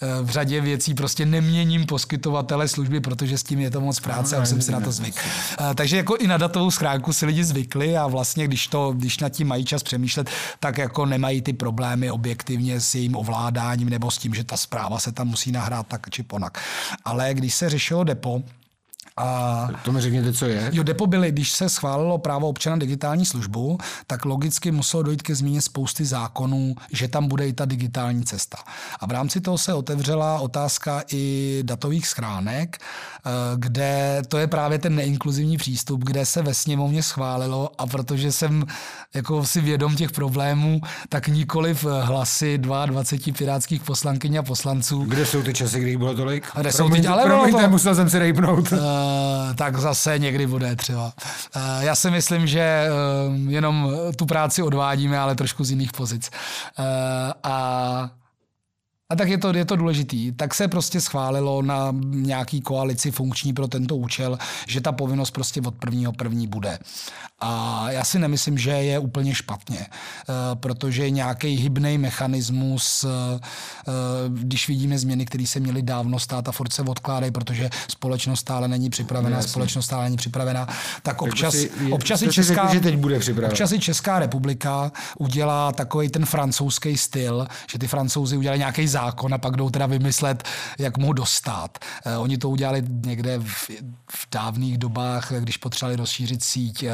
uh, v řadě věcí prostě neměním poskytovatele služby, protože s tím je to moc práce a už jsem si na to zvyk. Uh, takže jako i na datovou schránku si lidi zvykli a vlastně, když, to, když nad tím mají čas přemýšlet, tak jako nemají ty problémy objektivně s jejím ovládáním nebo s tím, že ta zpráva se tam musí nahrát tak či ponak. Ale když se řešilo depo, A to mi řekněte, co je. Jo, depo byly, když se schválilo právo občana digitální službu, tak logicky muselo dojít ke změně spousty zákonů, že tam bude i ta digitální cesta. A v rámci toho se otevřela otázka i datových schránek, eh, kde to je právě ten neinkluzivní přístup, kde se ve sněmovně schválilo a protože jsem jako si vědom těch problémů, tak nikoli v hlasy 22 pirátských poslankyň a poslanců. Kde jsou ty časy, kdy bylo tolik? Kde jsou teď, ale promiňte, to... musel jsem si rejpnout. Uh, tak zase někdy bude třeba. Uh, já si myslím, že uh, jenom tu práci odvádíme, ale trošku z jiných pozic. A a tak je to, je to důležitý. Tak se prostě schválilo na nějaký koalici funkční pro tento účel, že ta povinnost prostě od prvního první bude. A já si nemyslím, že je úplně špatně, eh, protože nějaký hybný mechanismus, eh, eh, když vidíme změny, které se měly dávno stát a furt se odkládají, protože společnost stále není připravená, Jasně. společnost stále není připravená, tak občas, si, občas, i Česká, řekl, že teď bude občas i Česká republika udělá takový ten francouzský styl, že ty francouzi udělají nějaký zákon a pak jdou teda vymyslet, jak mu dostat. Oni to udělali někde v, v dávných dobách, když potřebovali rozšířit síť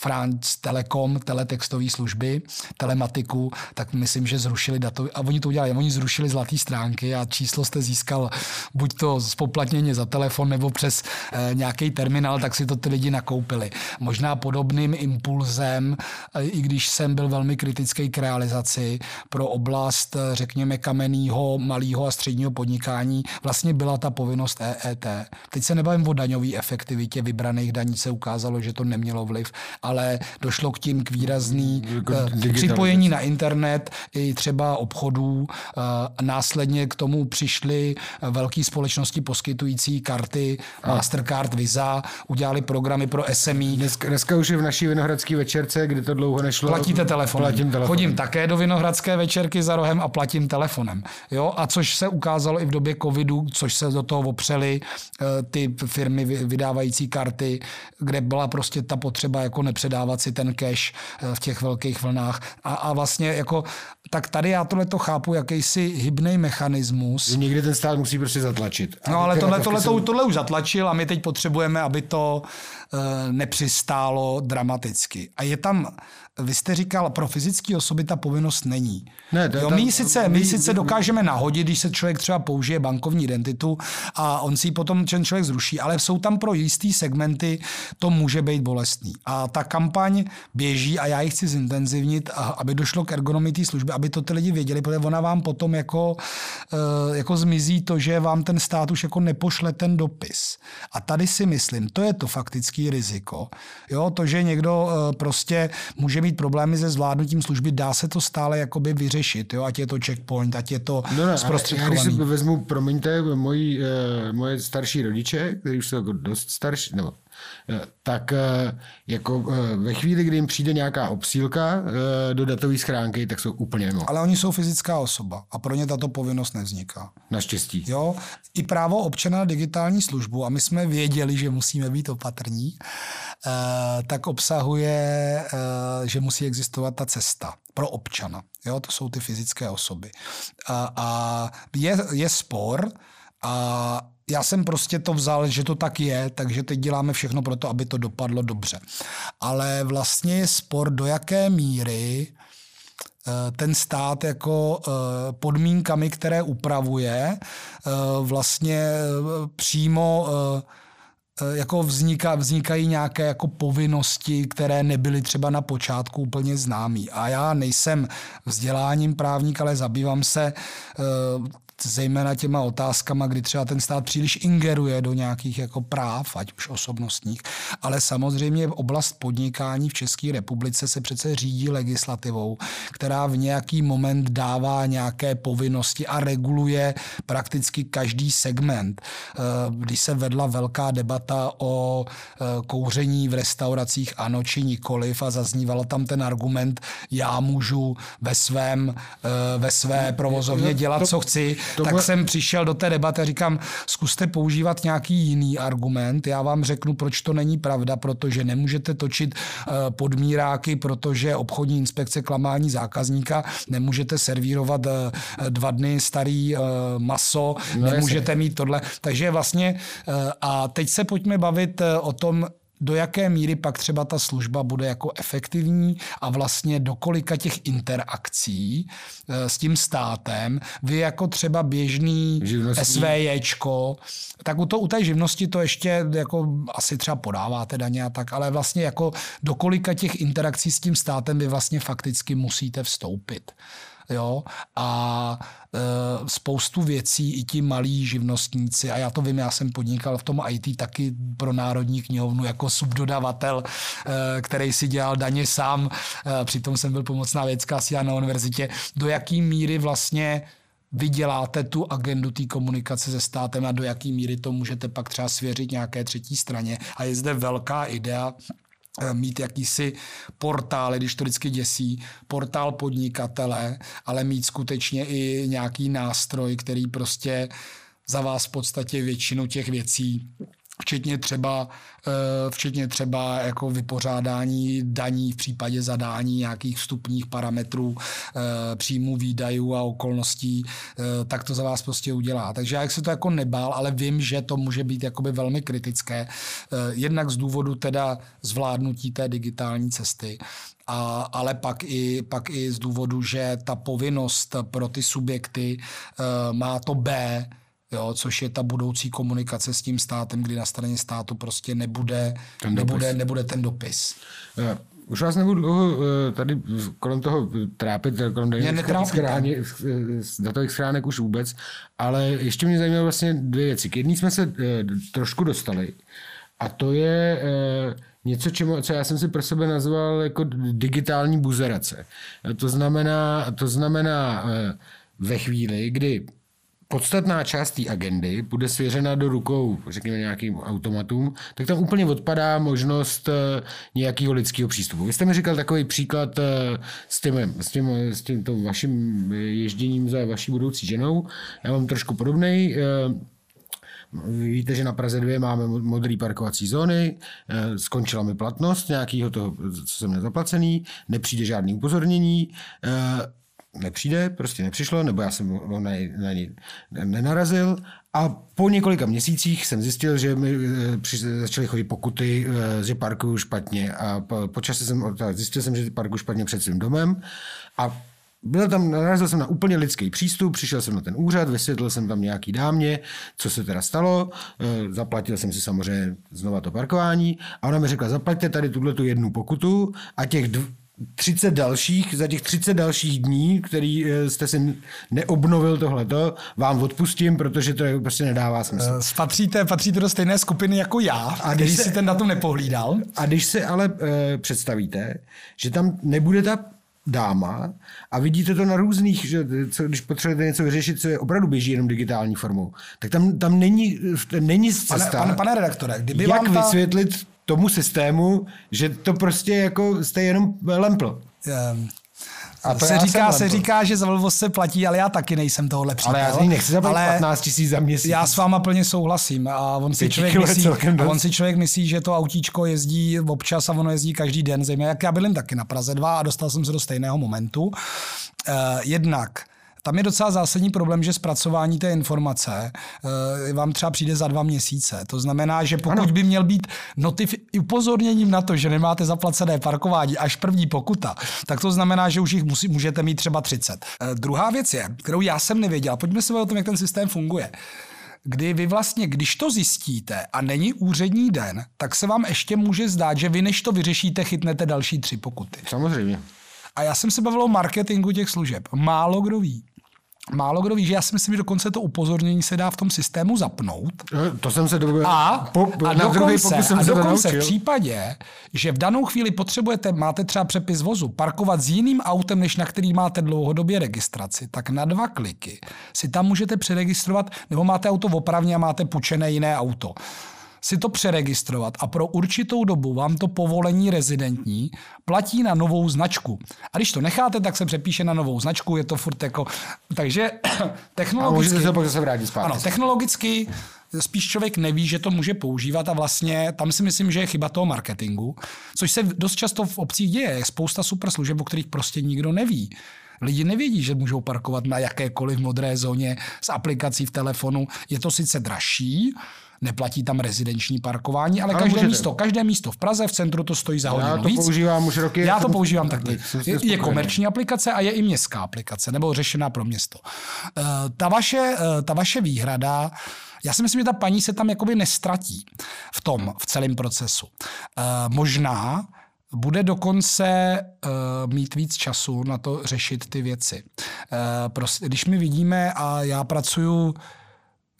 France Telekom, teletextové služby, telematiku, tak myslím, že zrušili datový, a oni to udělali, oni zrušili zlaté stránky a číslo jste získal buď to spoplatněně za telefon nebo přes e, nějaký terminál, tak si to ty lidi nakoupili. Možná podobným impulzem, i když jsem byl velmi kritický k realizaci pro oblast, eh, řekněme, kamenného, malého a středního podnikání, vlastně byla ta povinnost EET. Teď se nebavím o daňové efektivitě vybraných daní, se ukázalo, že to nemělo vliv, ale došlo k tím k výrazný jako eh, připojení na internet i třeba obchodů. Eh, následně k tomu přišly velké společnosti poskytující karty. Mastercard, Visa, udělali programy pro SME. Dneska, dneska už je v naší Vinohradské večerce, kde to dlouho nešlo. Platíte telefonem. Platím telefonem. Chodím také do Vinohradské večerky za rohem a platím telefonem. Jo? A což se ukázalo i v době covidu, což se do toho opřeli eh, ty firmy vydávající karty, kde byla prostě ta potřeba jako nepředávat si ten cash eh, v těch velkých vlnách. A, a vlastně jako, tak tady já tohle to chápu, jakýsi hybný mechanismus. Že někdy ten stát musí prostě zatlačit. No ale tohle, tohle, tohle, tohle už zatlačil a my teď potřebujeme, aby to uh, nepřistálo dramaticky. A je tam vy jste říkal, pro fyzické osoby ta povinnost není. Ne, to, jo, my, ta, sice, my, my sice dokážeme nahodit, když se člověk třeba použije bankovní identitu a on si ji potom ten člověk zruší, ale jsou tam pro jistý segmenty, to může být bolestný. A ta kampaň běží a já ji chci zintenzivnit, aby došlo k ergonomii té služby, aby to ty lidi věděli, protože ona vám potom jako, eh, jako zmizí to, že vám ten stát už jako nepošle ten dopis. A tady si myslím, to je to faktický riziko. Jo, to, že někdo eh, prostě může mít problémy se zvládnutím služby, dá se to stále jakoby vyřešit, jo? ať je to checkpoint, ať je to no ne, zprostředkovaný. Já když si vezmu, promiňte, moji, eh, moje starší rodiče, kteří už jsou jako dost starší, nebo Eh, tak eh, jako ve chvíli, kdy jim přijde nějaká obsílka do datové schránky, tak jsou úplně mimo. Ale oni jsou fyzická osoba a pro ně tato povinnost nevzniká. Naštěstí. Jo, i právo občana na digitální službu, a my jsme věděli, že musíme být opatrní, tak obsahuje, že musí existovat ta cesta pro občana. Jo, to jsou ty fyzické osoby. A, a je, je spor, a já jsem prostě to vzal, že to tak je, takže teď děláme všechno pro to, aby to dopadlo dobře. Ale vlastně je spor, do jaké míry eh, ten stát jako eh, podmínkami, které upravuje, eh, vlastně přímo jako vzniká, vznikají nějaké jako povinnosti, které nebyly třeba na počátku úplně známý. A já nejsem vzděláním právník, ale zabývám se zejména těma otázkama, kdy třeba ten stát příliš ingeruje do nějakých jako práv, ať už osobnostních, ale samozřejmě oblast podnikání v České republice se přece řídí legislativou, která v nějaký moment dává nějaké povinnosti a reguluje prakticky každý segment. Eh, když se vedla velká debata o eh, kouření v restauracích ano či nikoliv a zazníval tam ten argument, já můžu ve svém, eh, ve své provozovně dělat, co chci, to tak jsem přišel do té debaty a říkám, zkuste používat nějaký jiný argument. Já vám řeknu, proč to není pravda, protože nemůžete točit uh, podmíráky, protože obchodní inspekce klamání zákazníka, nemůžete servírovat uh, dva dny starý uh, maso, no, nemůžete jasně. mít tohle. Takže vlastně, a teď se pojďme bavit o tom, do jaké míry pak třeba ta služba bude jako efektivní a vlastně do kolika těch interakcí eh, s tím státem vy jako třeba běžný Živnostní. SVJčko, tak u, to, u té živnosti to ještě jako asi třeba podáváte daně a tak, ale vlastně jako do kolika těch interakcí s tím státem vy vlastně fakticky musíte vstoupit jo, a e, spoustu věcí i ti malí živnostníci, a já to vím, já jsem podnikal v tom IT taky pro Národní knihovnu jako subdodavatel, e, který si dělal daně sám, e, přitom jsem byl pomocná vědecká síla na univerzitě, do jaký míry vlastně vy děláte tu agendu té komunikace se státem a do jaký míry to můžete pak třeba svěřit nějaké třetí straně. A je zde velká idea mít jakýsi portál, když to vždycky děsí, portál podnikatele, ale mít skutečně i nějaký nástroj, který prostě za vás v podstatě většinu těch věcí včetně třeba, eh, včetně třeba jako vypořádání daní v případě zadání nějakých vstupních parametrů eh, příjmu výdajů a okolností, eh, tak to za vás prostě udělá. Takže já se to jako nebál, ale vím, že to může být jakoby velmi kritické. Jednak z důvodu teda zvládnutí té digitální cesty, a, ale pak i, pak i z důvodu, že ta povinnost pro ty subjekty má to B, jo, což je ta budoucí komunikace s tím státem, kdy na straně státu prostě nebude ten nebude, nebude ten dopis. Uh, už vás nebudu dlouho eh, tady kolem toho trápit, kolem datových schránek už vůbec, ale ještě mě zajímají vlastně dvě věci. K jedný jsme se trošku dostali a to je něco, čemu, co já jsem si pro sebe nazval jako digitální buzerace. To znamená, to znamená ve chvíli, kdy podstatná část té agendy bude svěřena do rukou, řekněme, nějakým automatům, tak tam úplně odpadá možnost eh, nějakého lidského přístupu. Vy jste mi říkal takový příklad eh, s tím, s tím, s tím to vaším ježděním za vaší budoucí ženou. Já mám trošku podobný. Eh, víte, že na Praze 2 máme modrý parkovací zóny, skončila mi platnost nějakého toho, co jsem nezaplacený, nepřijde žádný upozornění, nepřijde, prostě nepřišlo, nebo já jsem na něj nenarazil. A po několika měsících jsem zjistil, že mi eh, začaly chodit pokuty, eh, že parkuju špatně. A po, po čase jsem zjistil jsem, že parkuju špatně před svým domem. A byl tam, narazil jsem na úplně lidský přístup, přišel jsem na ten úřad, vysvětlil jsem tam nějaký dámě, co se teda stalo, eh, zaplatil jsem si samozřejmě znova to parkování. A ona mi řekla, zaplaťte tady tuhle tu jednu pokutu a těch 30 dalších, za těch 30 dalších dní, který eh, jste si neobnovil tohleto, vám odpustím, protože to prostě nedává smysl. Uh, patříte, patříte do stejné skupiny jako já, a když se, si ten datum nepohlídal. A když se ale uh, představíte, že tam nebude ta dáma a vidíte to na různých, že co, když potřebujete něco vyřešit, co je opravdu běží jenom digitální formou, tak tam, tam není, není cesta. Pane, pane, pane redaktore, kdyby jak vám ta... vysvětlit tomu systému, že to prostě jako jste jenom lempl. Um, a to se říká, se říká, že za vlvost se platí, ale já taky nejsem tohle přítel. Ale já z nechci zaplatit 15 tisíc za měsíc. Já s váma plně souhlasím. A on si, člověk myslí, a on si člověk myslí, že to autíčko jezdí občas a ono jezdí každý den. Zejména jak já bylím taky na Praze 2 a dostal jsem se do stejného momentu. Uh, jednak tam je docela zásadní problém, že zpracování té informace uh, vám třeba přijde za dva měsíce. To znamená, že pokud ano. by měl být notif- upozorněním na to, že nemáte zaplacené parkování až první pokuta, tak to znamená, že už jich musí, můžete mít třeba 30. Uh, eh, druhá věc je, kterou já jsem nevěděl, pojďme se o tom, jak ten systém funguje kdy vy vlastně, když to zjistíte a není úřední den, tak se vám ještě může zdát, že vy než to vyřešíte, chytnete další tři pokuty. Samozřejmě. A já jsem se bavil o marketingu těch služeb. Málo kdo ví, Málo kdo ví, že já si myslím, že dokonce to upozornění se dá v tom systému zapnout. Eh, to jsem se dobil. A, po, a na dokonce, jsem a dokonce v případě, že v danou chvíli potřebujete, máte třeba přepis vozu, parkovat s jiným autem, než na který máte dlouhodobě registraci, tak na dva kliky si tam můžete přeregistrovat, nebo máte auto opravně a máte půjčené jiné auto si to přeregistrovat a pro určitou dobu vám to povolení rezidentní platí na novou značku. A když to necháte, tak se přepíše na novou značku, je to furt jako... Takže technologicky... A můžete se pak zase vrátit zpátky. Ano, technologicky spíš člověk neví, že to může používat a vlastně tam si myslím, že je chyba toho marketingu, což se dost často v obcích děje. Je spousta super služeb, o kterých prostě nikdo neví. Lidi nevědí, že můžou parkovat na jakékoliv modré zóně s aplikací v telefonu. Je to sice dražší, neplatí tam rezidenční parkování, ale, ale každé můžete. místo, každé místo v Praze, v centru to stojí za hodinu Já to víc. používám už roky. Já to používám taky. Je, je komerční aplikace a je i městská aplikace, nebo řešená pro město. Uh, ta, vaše, uh, ta vaše výhrada, já si myslím, že ta paní se tam jakoby nestratí v tom, v celém procesu. Uh, možná bude dokonce uh, mít víc času na to řešit ty věci. Uh, prostě, když my vidíme, a já pracuju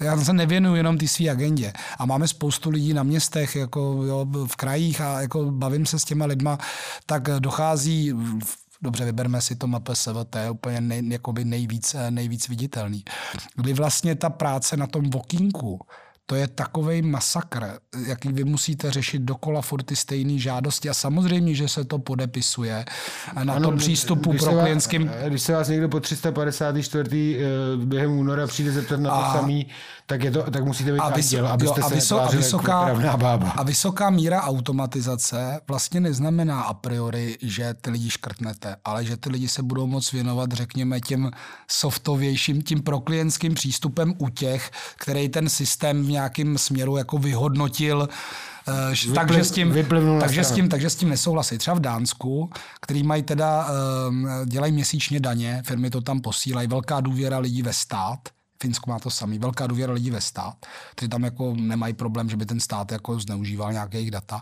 já se nevěnuju jenom ty své agendě. A máme spoustu lidí na městech, jako jo, v krajích a jako bavím se s těma lidma, tak dochází dobře, vyberme si to MPSV, to je úplně nej, nejvíc, nejvíc viditelný. Kdy vlastně ta práce na tom vokínku, to je takový masakr, jaký vy musíte řešit dokola furt ty stejné žádosti a samozřejmě, že se to podepisuje na ano, tom přístupu pro klientským... Když se vás někdo po 354. Eh, během února přijde zeptat na to a, samý, tak, je to, tak musíte být a, vys- děl, abyste jo, a, vyso- a, vysoká, jako bába. a vysoká míra automatizace vlastně neznamená a priori, že ty lidi škrtnete, ale že ty lidi se budou moc věnovat, řekněme, těm softovějším, tím proklientským přístupem u těch, který ten systém v nějakém směru jako vyhodnotil Uh, takže, s tím, takže, s tím, takže s tím nesouhlasí. Třeba v Dánsku, který mají teda, uh, dělají měsíčně daně, firmy to tam posílají, velká důvěra lidí ve stát, Finsko má to samý, velká důvěra lidí ve stát, kteří tam jako nemají problém, že by ten stát jako zneužíval nějaké jejich data,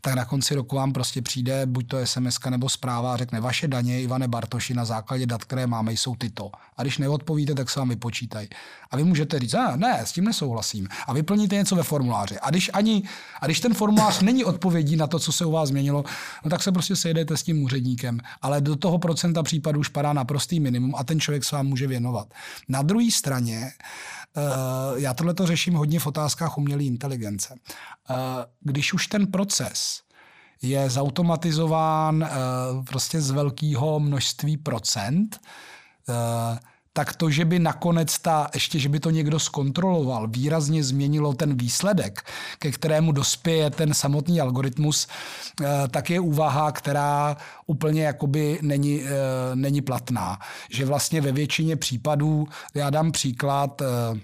tak na konci roku vám prostě přijde buď to SMS nebo zpráva a řekne, vaše daně, Ivane Bartoši, na základě dat, které máme, jsou tyto. A když neodpovíte, tak se vám vypočítají. A vy můžete říct, ne, ne, s tím nesouhlasím. A vyplníte něco ve formuláři. A když, ani, a když ten formulář není odpovědí na to, co se u vás změnilo, no tak se prostě sejdete s tím úředníkem. Ale do toho procenta případů už padá na prostý minimum a ten člověk se vám může věnovat. Na druhé straně, eh, já tohle to řeším hodně v otázkách umělé inteligence. Eh, když už ten proces je zautomatizován eh, prostě z velkého množství procent, tak to, že by nakonec ta, ještě, že by to někdo zkontroloval, výrazně změnilo ten výsledek, ke kterému dospěje ten samotný algoritmus, eh, tak je úvaha, která úplně jakoby není, eh, není platná. Že vlastně ve většině případů, já dám příklad, eh,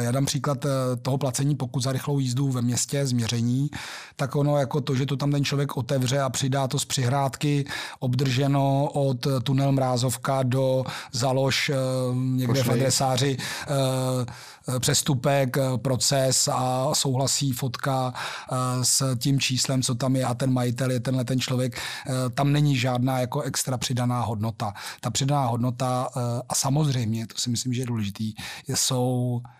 já dám příklad eh, toho placení pokud za rychlou jízdu ve městě, změření, tak ono jako to, že to tam ten člověk otevře a přidá to z přihrádky, obdrženo od tunel Mrázovka do Založ eh, někde Pošli. v adresáři přestupek, proces a souhlasí fotka s tím číslem, co tam je a ten majitel je tenhle ten člověk. Tam není žádná jako extra přidaná hodnota. Ta přidaná hodnota a samozřejmě, to si myslím, že je důležitý, jsou Eh,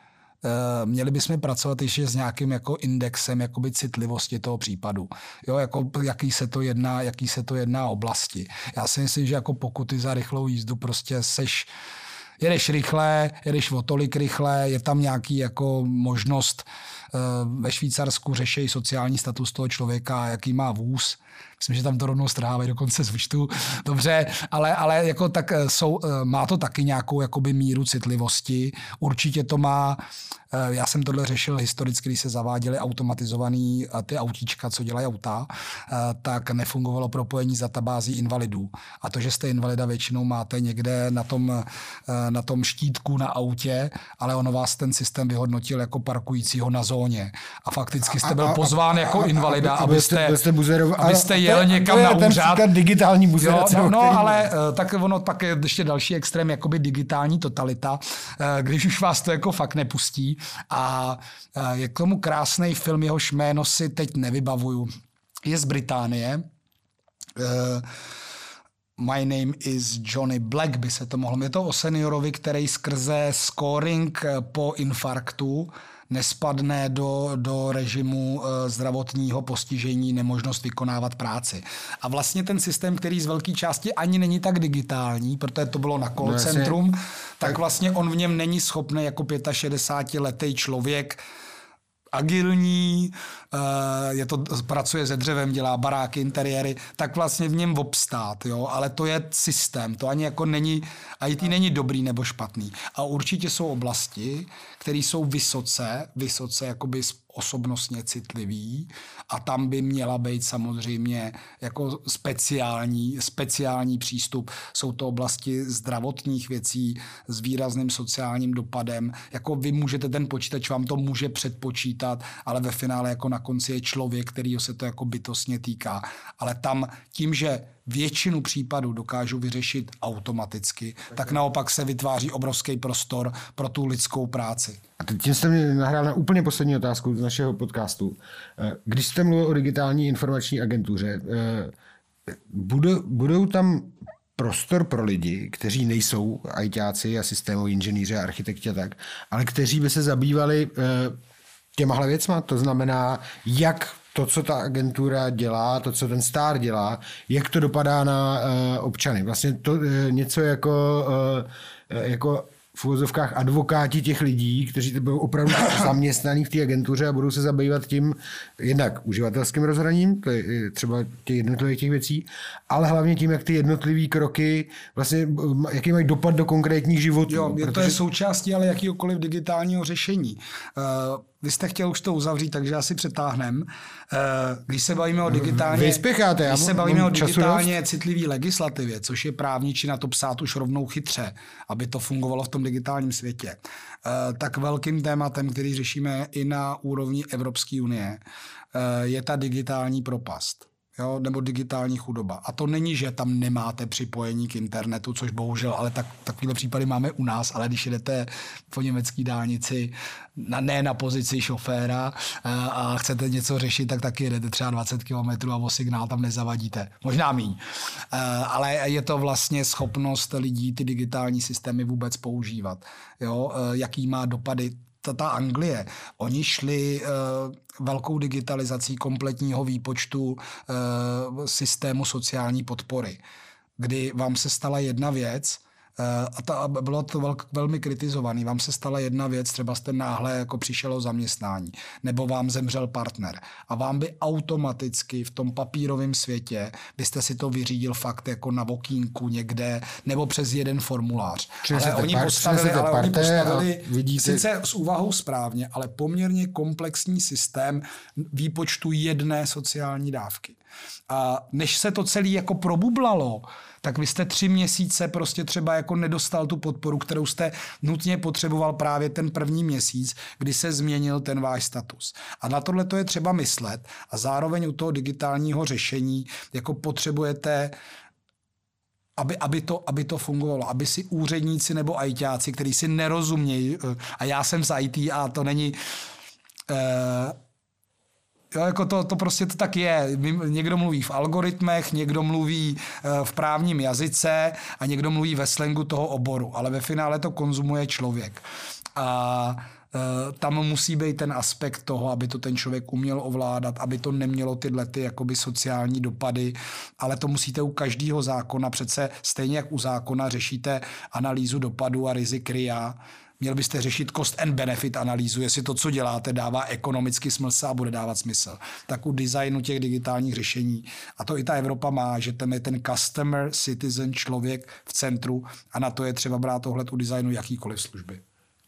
měli bychom pracovat ještě s nějakým jako indexem jakoby citlivosti toho případu. Jo, jako jaký se to jedná, jaký se to jedná oblasti. Já si myslím, že jako pokuty za rychlou jízdu prostě seš jedeš rychle, jedeš o tolik rychle, je tam nějaký jako možnost eh, ve Švýcarsku řeší sociální status toho člověka, jaký má vůz. Myslím, že tam to rovnou strhávají dokonce z účtu. Dobře, ale, ale jako tak eh, jsou, má to taky nějakou jakoby míru citlivosti. Určitě to má Eh, já jsem tohle řešil historicky, když se zaváděly automatizovaný eh, ty autíčka, co dělají auta, eh, tak nefungovalo propojení s databází invalidů. A to, že jste invalida většinou máte někde na tom, na tom štítku na autě, ale ono vás ten systém vyhodnotil jako parkujícího na zóně. A fakticky jste byl pozván jako invalida, abyste, abyste, abyste jel někam na úřad. Ten digitální buzerace. No, no, no ale tak ono pak je ještě další extrém, jakoby digitální totalita, když už vás to jako fakt nepustí, a je k tomu krásný film, jehož jméno si teď nevybavuju. Je z Británie. Uh, My name is Johnny Black by se to mohlo. Je to o seniorovi, který skrze scoring po infarktu nespadne do, do režimu e, zdravotního postižení, nemožnost vykonávat práci. A vlastně ten systém, který z velké části ani není tak digitální, protože to bylo na call no, centrum, tak vlastně on v něm není schopný jako 65-letý člověk agilní, eh, je to, pracuje se dřevem, dělá baráky, interiéry, tak vlastně v něm obstát, jo, ale to je systém, to ani jako není, IT není dobrý nebo špatný. A určitě jsou oblasti, které jsou vysoce, vysoce jakoby osobnostně citlivý a tam by měla být samozřejmě jako speciální, speciální přístup. Jsou to oblasti zdravotních věcí s výrazným sociálním dopadem. Jako vy můžete, ten počítač vám to může předpočítat, ale ve finále jako na konci je člověk, kterýho se to jako bytostně týká. Ale tam tím, že většinu případů dokážu vyřešit automaticky, tak naopak se vytváří obrovský prostor pro tu lidskou práci. A teď tím jste mi nahrál na úplně poslední otázku z našeho podcastu. Eh, když jste mluvil o digitální informační agentuře, eh, budou, budou tam prostor pro lidi, kteří nejsou ITáci a systémoví inženýři a architekti a tak, ale kteří by se zabývali eh, těmahle věcma, to znamená, jak to, co ta agentura dělá, to, co ten star dělá, jak to dopadá na uh, občany. Vlastně to uh, něco jako, uh, jako v úvozovkách advokáti těch lidí, kteří budou opravdu zaměstnaní v té agentuře a budou se zabývat tím jednak uživatelským rozhraním, to je třeba těch jednotlivých těch věcí, ale hlavně tím, jak ty jednotlivé kroky, vlastně, jaký mají dopad do konkrétních životů. Jo, protože... to je součástí ale jakýkoliv digitálního řešení. Uh, vy jste chtěl už to uzavřít, takže asi přetáhnem. Eh, když se bavíme o digitálně, Vyspěcháte, když se bavíme o digitálně citlivý legislativě, což je právničina to psát už rovnou chytře, aby to fungovalo v tom digitálním světě, eh, tak velkým tématem, který řešíme i na úrovni Evropské unie, eh, je ta digitální propast jo, nebo digitální chudoba. A to není, že tam nemáte připojení k internetu, což bohužel, ale tak, takovýhle případy máme u nás, ale když jedete po německé dálnici, na, ne na pozici šoféra a, a chcete něco řešit, tak taky jedete třeba 20 km a o signál tam nezavadíte. Možná míň. Ale je to vlastně schopnost lidí ty digitální systémy vůbec používat. Jo? Jaký má dopady ta, ta Anglie, oni šli velkou digitalizací kompletního výpočtu uh, systému sociální podpory, kdy vám se stala jedna věc, Eh, a ta, bylo to velk, velmi kritizovaný. Vám se stala jedna věc, třeba jste náhle jako přišel o zaměstnání, nebo vám zemřel partner. A vám by automaticky v tom papírovém světě byste si to vyřídil fakt jako na vokínku někde, nebo přes jeden formulář. ale oni par, postavili, ale oni postavili vidíte... sice s úvahou správně, ale poměrně komplexní systém výpočtu jedné sociální dávky. A než se to celé jako probublalo, tak vy jste tři měsíce prostě třeba jako nedostal tu podporu, kterou jste nutně potřeboval právě ten první měsíc, kdy se změnil ten váš status. A na tohle to je třeba myslet a zároveň u toho digitálního řešení jako potřebujete aby, aby, to, aby to fungovalo, aby si úředníci nebo ajťáci, kteří si nerozumějí, eh, a já jsem z IT a to není, eh, Jo, jako to, to prostě to tak je. Někdo mluví v algoritmech, někdo mluví eh, v právním jazyce a někdo mluví ve slengu toho oboru, ale ve finále to konzumuje člověk. A eh, tam musí být ten aspekt toho, aby to ten člověk uměl ovládat, aby to nemělo tyhle ty jakoby sociální dopady, ale to musíte u každého zákona, přece stejně jak u zákona řešíte analýzu dopadu a rizik RIA, Měl byste řešit cost and benefit analýzu, jestli to, co děláte, dává ekonomicky smysl a bude dávat smysl. Tak u designu těch digitálních řešení, a to i ta Evropa má, že tam je ten customer, citizen, člověk v centru a na to je třeba brát ohled u designu jakýkoliv služby.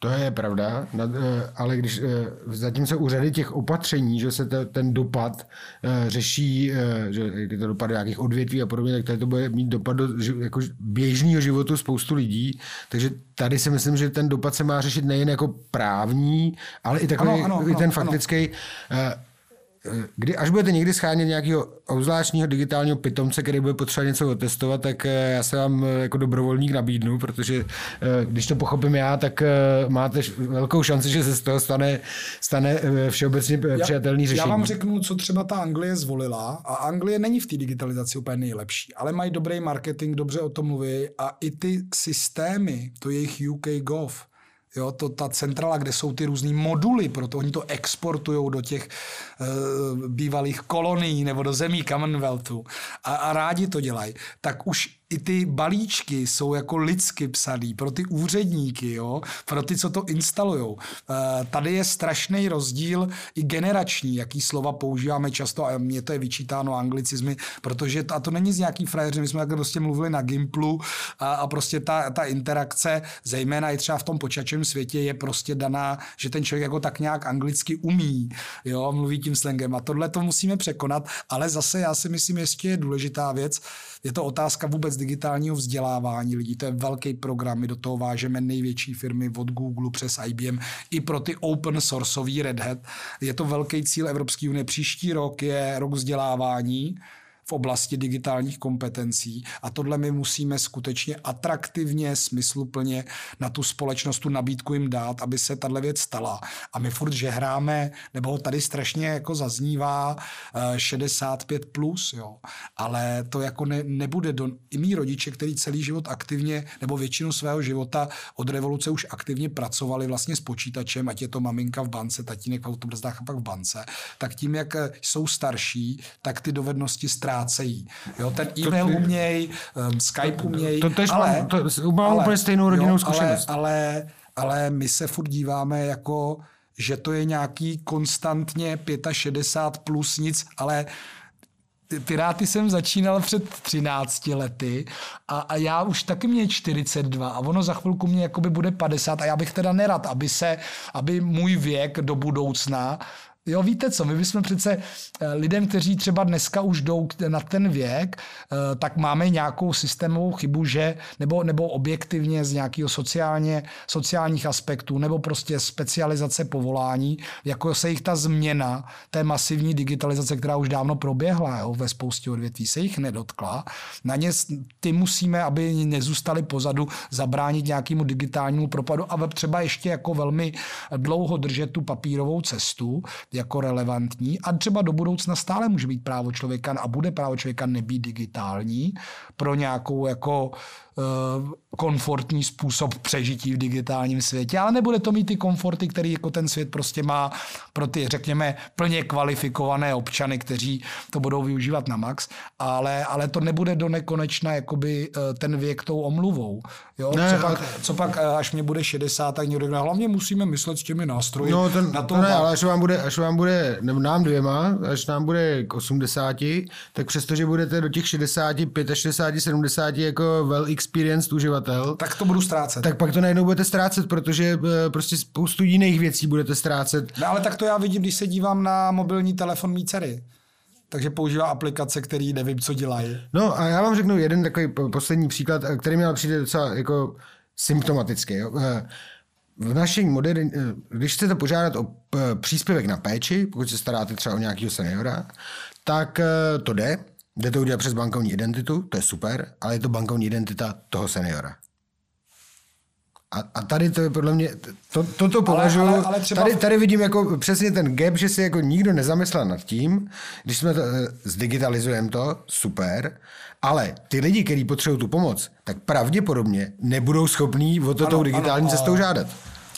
To je pravda, eh, ale když eh, zatímco u řady těch opatření, že se ten dopad eh, řeší, že to dopad nějakých odvětví a podobně, tak tady to bude mít dopad do jako běžného životu spoustu lidí, takže tady si myslím, že ten dopad se má řešit nejen jako právní, ale i takový ano, ano, i ten ano, faktický. Ano kdy až budete někdy schánět nějakého obzvláštního digitálního pitomce, který bude potřeba něco otestovat, tak eh, já se vám eh, jako dobrovolník nabídnu, protože eh, když to pochopím já, tak máte velkou šanci, že se z toho stane, stane všeobecně já, přijatelný řešení. Já vám řeknu, co třeba ta Anglie zvolila a Anglie není v té digitalizaci úplně nejlepší, ale mají dobrý marketing, dobře o tom mluví a i ty systémy, to jejich UK Gov, Jo, to, ta centrala, kde jsou ty různé moduly, proto oni to exportují do těch uh, bývalých kolonií nebo do zemí Commonwealthu. A, a rádi to dělají, tak už i ty balíčky jsou jako lidsky psaný pro ty úředníky, jo? pro ty, co to instalujou. Eh, tady je strašný rozdíl i generační, jaký slova používáme často a mně to je vyčítáno anglicizmy, protože a to není z nějaký frajeři, my jsme takhle prostě mluvili na Gimplu a, a prostě ta, ta interakce, zejména i třeba v tom počačovém světě, je prostě daná, že ten člověk jako tak nějak anglicky umí, jo, mluví tím slangem a tohle to musíme překonat, ale zase já si myslím, ještě je důležitá věc, je to otázka vůbec digitálního vzdělávání lidí. To je velký program. My do toho vážeme největší firmy od Google přes IBM i pro ty open sourceový Red Hat. Je to velký cíl Evropské unie. Příští rok je rok vzdělávání v oblasti digitálních kompetencí a tohle my musíme skutečně atraktivně, smysluplně na tu společnost, tu nabídku jim dát, aby se tahle věc stala. A my furt, že hráme, nebo tady strašně jako zaznívá 65 eh, plus, jo. ale to jako ne, nebude do, i mý rodiče, který celý život aktivně, nebo většinu svého života od revoluce už aktivně pracovali vlastně s počítačem, ať je to maminka v bance, tatínek v autobrzdách a pak v bance, tak tím, jak jsou starší, tak ty dovednosti ztrácí ztrácejí. Jo, ten e-mail to, uměj, um, Skype uměj, to, to, to, ale, to, to, mám ale, úplně stejnou rodinnou jo, zkušenost. Ale, ale, ale my se furt díváme jako že to je nějaký konstantně 65 plus nic, ale Piráty jsem začínal před 13 lety a, a já už taky mě 42 a ono za chvilku mě jakoby bude 50 a já bych teda nerad, aby se, aby můj věk do budoucna Jo, víte co, my bychom přece eh, lidem, kteří třeba dneska už jdou na ten věk, eh, tak máme nějakou systémovou chybu, že, nebo, nebo objektivně z nějakého sociálně, sociálních aspektů, nebo prostě specializace povolání, jako se jich ta změna té masivní digitalizace, která už dávno proběhla jo, ve spoustě odvětví, se jich nedotkla. Na ně ty musíme, aby nezůstali pozadu, zabránit nějakému digitálnímu propadu a třeba ještě jako velmi dlouho držet tu papírovou cestu, jako relevantní a třeba do budoucna stále může být právo člověka a bude právo člověka nebýt digitální pro nějakou jako komfortní způsob přežití v digitálním světě, ale nebude to mít ty komforty, který jako ten svět prostě má pro ty, řekněme, plně kvalifikované občany, kteří to budou využívat na max, ale, ale to nebude do nekonečna jakoby eh, ten věk tou omluvou. Jo? Ne, co, pak, co pak, eh, až mě bude 60, tak někdo řekne, hlavně musíme myslet s těmi nástroji. No, ten, na to ne, ale až vám bude, až vám bude, nebo nám dvěma, až nám bude k 80, tak přestože budete do těch 60, 65, 70 jako well experienced uživatel, tak to budu ztrácet. Tak pak to najednou budete ztrácet, protože eh, prostě spoustu jiných věcí budete ztrácet. No, ale tak to já vidím, když se dívám na mobilní telefon mý dcery. Takže používá aplikace, který nevím, co dělají. No a já vám řeknu jeden takový poslední příklad, eh, který mi přijde docela jako symptomatický. Jo. Eh, v naší moderní, když chcete požádat o příspěvek na péči, pokud se staráte třeba o nějakého seniora, tak to jde, Jde to udělat přes bankovní identitu, to je super, ale je to bankovní identita toho seniora. A, a tady to je podle mě, to, toto považuji, ale, ale, ale třeba... tady, tady vidím jako přesně ten gap, že si jako nikdo nezamyslel nad tím, když jsme to, eh, zdigitalizujeme to, super, ale ty lidi, kteří potřebují tu pomoc, tak pravděpodobně nebudou schopní o to ano, tou digitální ano, cestou žádat.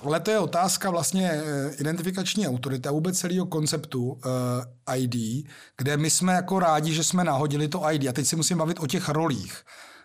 Ale to je otázka vlastně eh, identifikační autority a vůbec celého konceptu uh, eh, ID, kde my jsme jako rádi, že jsme nahodili to ID. A teď si musím bavit o těch rolích.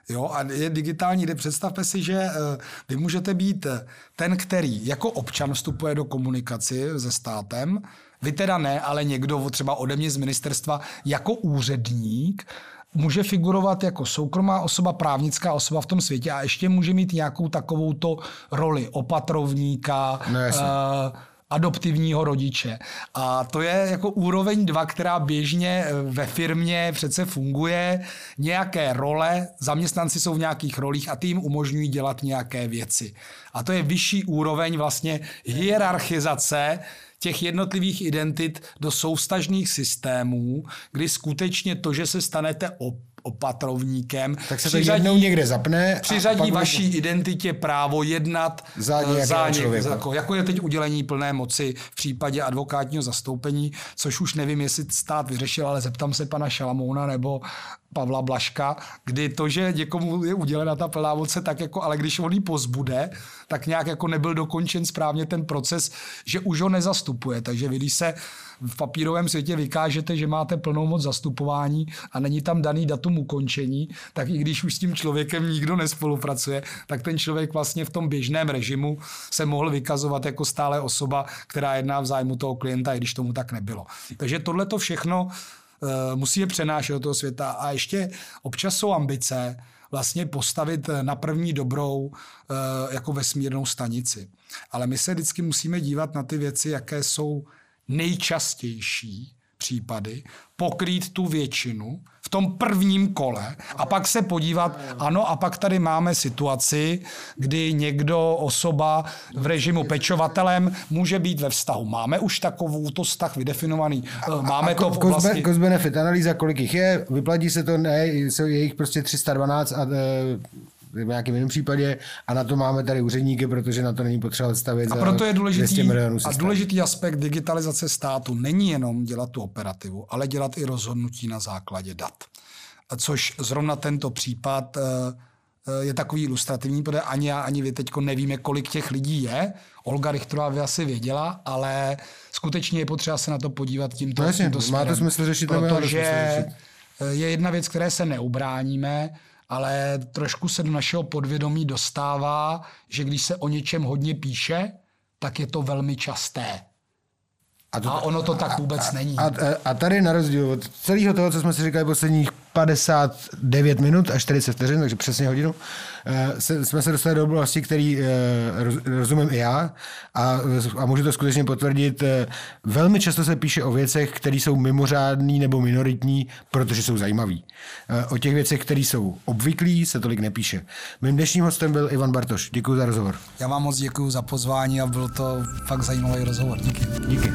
Jo, a je digitální, kde představte si, že uh, vy můžete být ten, který jako občan vstupuje do komunikaci se státem, vy teda ne, ale někdo třeba ode mě z ministerstva jako úředník, může figurovat jako soukromá osoba, právnická osoba v tom světě a ještě může mít nějakou takovou to roli opatrovníka, no, uh, adoptivního rodiče. A to je jako úroveň dva, která běžně eh, ve firmě přece funguje. Nějaké role, zaměstnanci jsou v nějakých rolích a ty jim umožňují dělat nějaké věci. A to je vyšší úroveň vlastně hierarchizace těch jednotlivých identit do soustažných systémů, kdy skutečně to, že se stanete op opatrovníkem. Tak se to přiřadí, jednou někde zapne. Přiřadí vaší bude... identitě právo jednat za, eh, za člověka. Jako, jako je teď udělení plné moci v případě advokátního zastoupení, což už nevím, jestli stát vyřešil, ale zeptám se pana Šalamouna nebo Pavla Blaška, kdy to, že někomu je udělena ta plná moc, tak jako, ale když on ji pozbude, tak nějak jako nebyl dokončen správně ten proces, že už ho nezastupuje. Takže vy, když se v papírovém světě vykážete, že máte plnou moc zastupování a není tam daný datum ukončení, tak i když už s tím člověkem nikdo nespolupracuje, tak ten člověk vlastně v tom běžném režimu se mohl vykazovat jako stále osoba, která jedná v zájmu toho klienta, i když tomu tak nebylo. Takže tohle to všechno musí je přenášet do toho světa. A ještě občas jsou ambice vlastně postavit na první dobrou eh, jako vesmírnou stanici. Ale my se vždycky musíme dívat na ty věci, jaké jsou nejčastější případy, pokrýt tu většinu v tom prvním kole a pak se podívat, ano, a pak tady máme situaci, kdy někdo, osoba v režimu pečovatelem může být ve vztahu. Máme už takovou to vztah vydefinovaný. Máme a to v oblasti... Cost benefit analýza, kolik jich je, vyplatí se to, ne, jsou jejich prostě 312 a v nějakém jiném případě a na to máme tady úředníky, protože na to není potřeba stavit A proto je důležitý, a důležitý aspekt digitalizace státu není jenom dělat tu operativu, ale dělat i rozhodnutí na základě dat. A což zrovna tento případ eh, eh, je takový ilustrativní, protože ani já, ani vy teď nevíme, kolik těch lidí je. Olga Richterová by asi věděla, ale skutečně je potřeba se na to podívat tímto, no tímto směrem. Má to smysl řešit, protože je jedna věc, které se neubráníme, ale trošku se do našeho podvědomí dostává, že když se o něčem hodně píše, tak je to velmi časté. A, to, a ono to tak vůbec a, není. A, a tady na rozdíl od celého toho, co jsme si říkali posledních 59 minut a 40 vteřin, takže přesně hodinu, eh, se, jsme se dostali do oblasti, který eh, rozumím i já a, a můžu to skutečně potvrdit. Eh, velmi často se píše o věcech, které jsou mimořádný nebo minoritní, protože jsou zajímavý. O těch věcech, které jsou obvyklí, se tolik nepíše. Mým dnešním hostem byl Ivan Bartoš. Děkuji za rozhovor. Já vám moc děkuji za pozvání a byl to fakt zajímavý rozhovor. Díky. Díky.